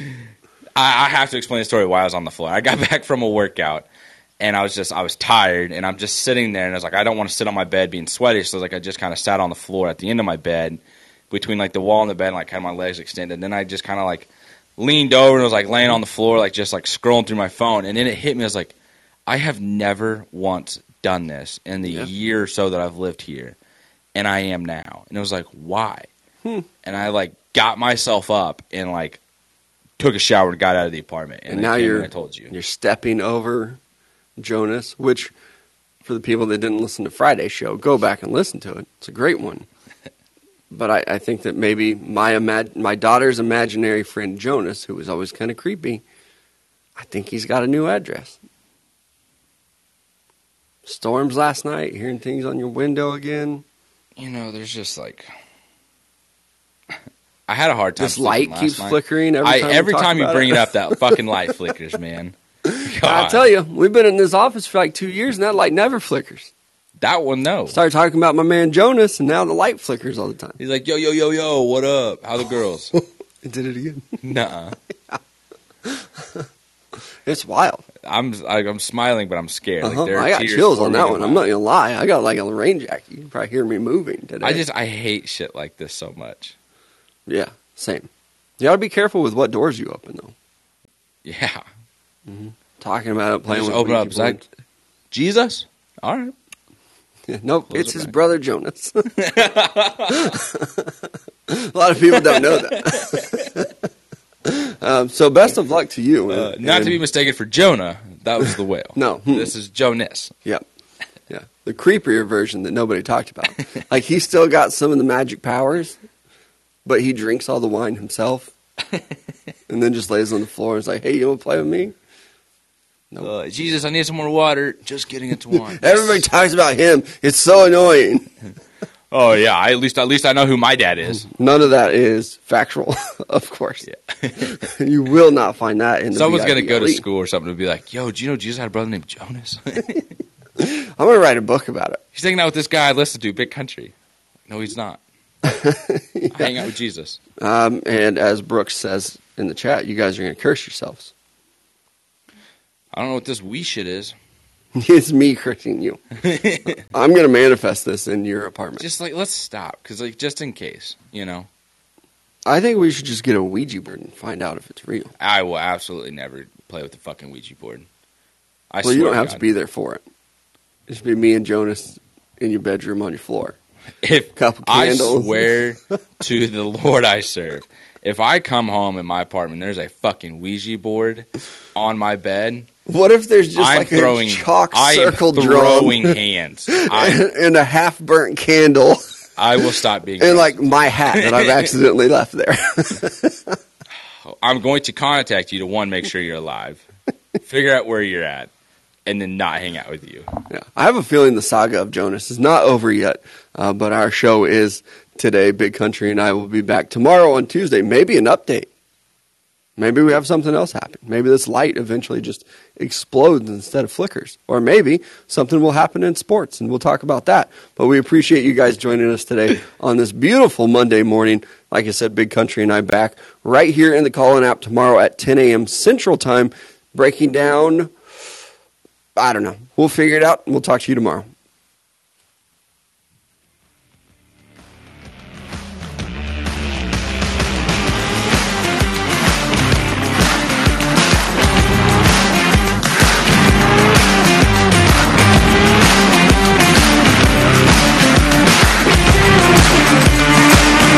Speaker 2: I have to explain the story why I was on the floor. I got back from a workout, and I was just I was tired, and I'm just sitting there, and I was like, I don't want to sit on my bed being sweaty, so like I just kind of sat on the floor at the end of my bed, between like the wall and the bed, and like had my legs extended. And then I just kind of like leaned over and was like laying on the floor, like just like scrolling through my phone, and then it hit me. I was like, I have never once done this in the
Speaker 1: Yeah.
Speaker 2: year or so that I've lived here, and I am now. And it was like, why?
Speaker 1: Hmm.
Speaker 2: And I like got myself up and like took a shower and got out of the apartment. And,
Speaker 1: And now you're
Speaker 2: and I told you.
Speaker 1: you're stepping over Jonas, which for the people that didn't listen to Friday's show, go back and listen to it. It's a great one. But I, I think that maybe my imag- my daughter's imaginary friend Jonas, who was always kind of creepy, I think he's got a new address. Storms last night, hearing things on your window again.
Speaker 2: You know, there's just like I had a hard time.
Speaker 1: This light keeps
Speaker 2: night.
Speaker 1: flickering every time. we
Speaker 2: every time you bring it up, that fucking light flickers, man.
Speaker 1: I tell you, we've been in this office for like two years, and that light never flickers.
Speaker 2: That one no.
Speaker 1: Started talking about my man Jonas, and now the light flickers all the time.
Speaker 2: He's like, yo, yo, yo, yo, what up? How the girls?
Speaker 1: It did it again.
Speaker 2: Nuh-uh.
Speaker 1: It's wild.
Speaker 2: I'm I, I'm smiling, but I'm scared.
Speaker 1: Uh-huh.
Speaker 2: Like, there
Speaker 1: I got chills on that one. I'm not gonna lie. I got like a rain jacket. You can probably hear me moving today.
Speaker 2: I just I hate shit like this so much.
Speaker 1: yeah, same. You gotta be careful with what doors you open though.
Speaker 2: Yeah.
Speaker 1: Talking about it, playing with
Speaker 2: open up,
Speaker 1: boards.
Speaker 2: Jesus. All right.
Speaker 1: Yeah, nope, it's
Speaker 2: it
Speaker 1: his
Speaker 2: back.
Speaker 1: brother Jonas. a lot of people don't know that. um, so best of luck to you.
Speaker 2: Uh,
Speaker 1: and-
Speaker 2: not to be mistaken for Jonah. That was the whale.
Speaker 1: No. Hmm.
Speaker 2: This is Jonas.
Speaker 1: Yeah. Yeah. The creepier version that nobody talked about. like he still got some of the magic powers, but he drinks all the wine himself. and then just lays on the floor and is like, Hey, you wanna play with me? Nope.
Speaker 2: Uh, Jesus, I need some more water. Just getting into wine.
Speaker 1: Everybody talks about him. It's so annoying.
Speaker 2: Oh yeah. I, at least at least I know who my dad is.
Speaker 1: None of that is factual, of course.
Speaker 2: Yeah.
Speaker 1: you will not find that in
Speaker 2: Someone's gonna go to school or something and be like, "Yo, do you know Jesus had a brother named Jonas?
Speaker 1: I'm gonna write a book about it.
Speaker 2: he's hanging out with this guy I listened to, Big Country. No, he's not. I hang out with Jesus.
Speaker 1: Um, and as Brooks says in the chat, you guys are gonna curse yourselves.
Speaker 2: I don't know what this we shit is.
Speaker 1: it's me cursing you. I'm gonna manifest this in your apartment.
Speaker 2: Just like let's stop, because like just in case, you know,
Speaker 1: I think we should just get a Ouija board and find out if it's real.
Speaker 2: I will absolutely never play with the fucking Ouija board. I
Speaker 1: well,
Speaker 2: swear
Speaker 1: you don't have
Speaker 2: God.
Speaker 1: to be there for it. It should be me and Jonas in your bedroom on your floor.
Speaker 2: If
Speaker 1: Couple
Speaker 2: I
Speaker 1: candles.
Speaker 2: swear to the Lord I serve, if I come home in my apartment, there's a fucking Ouija board on my bed.
Speaker 1: What if there's just
Speaker 2: I'm
Speaker 1: like
Speaker 2: throwing
Speaker 1: a chalk
Speaker 2: I
Speaker 1: circle
Speaker 2: throwing
Speaker 1: drum
Speaker 2: hands. I,
Speaker 1: and a half burnt candle
Speaker 2: I will stop being.
Speaker 1: and like my hat that I've accidentally left there?
Speaker 2: I'm going to contact you to one, make sure you're alive, figure out where you're at, and then not hang out with you.
Speaker 1: yeah. I have a feeling the saga of Jonas is not over yet, uh, but our show is today. Big Country and I will be back tomorrow on Tuesday. Maybe an update. Maybe we have something else happen. Maybe this light eventually just explodes instead of flickers. Or maybe something will happen in sports, and we'll talk about that. But we appreciate you guys joining us today on this beautiful Monday morning. Like I said, Big Country and I back right here in the Callin app tomorrow at 10 a.m. Central Time, breaking down, I don't know. We'll figure it out, and we'll talk to you tomorrow.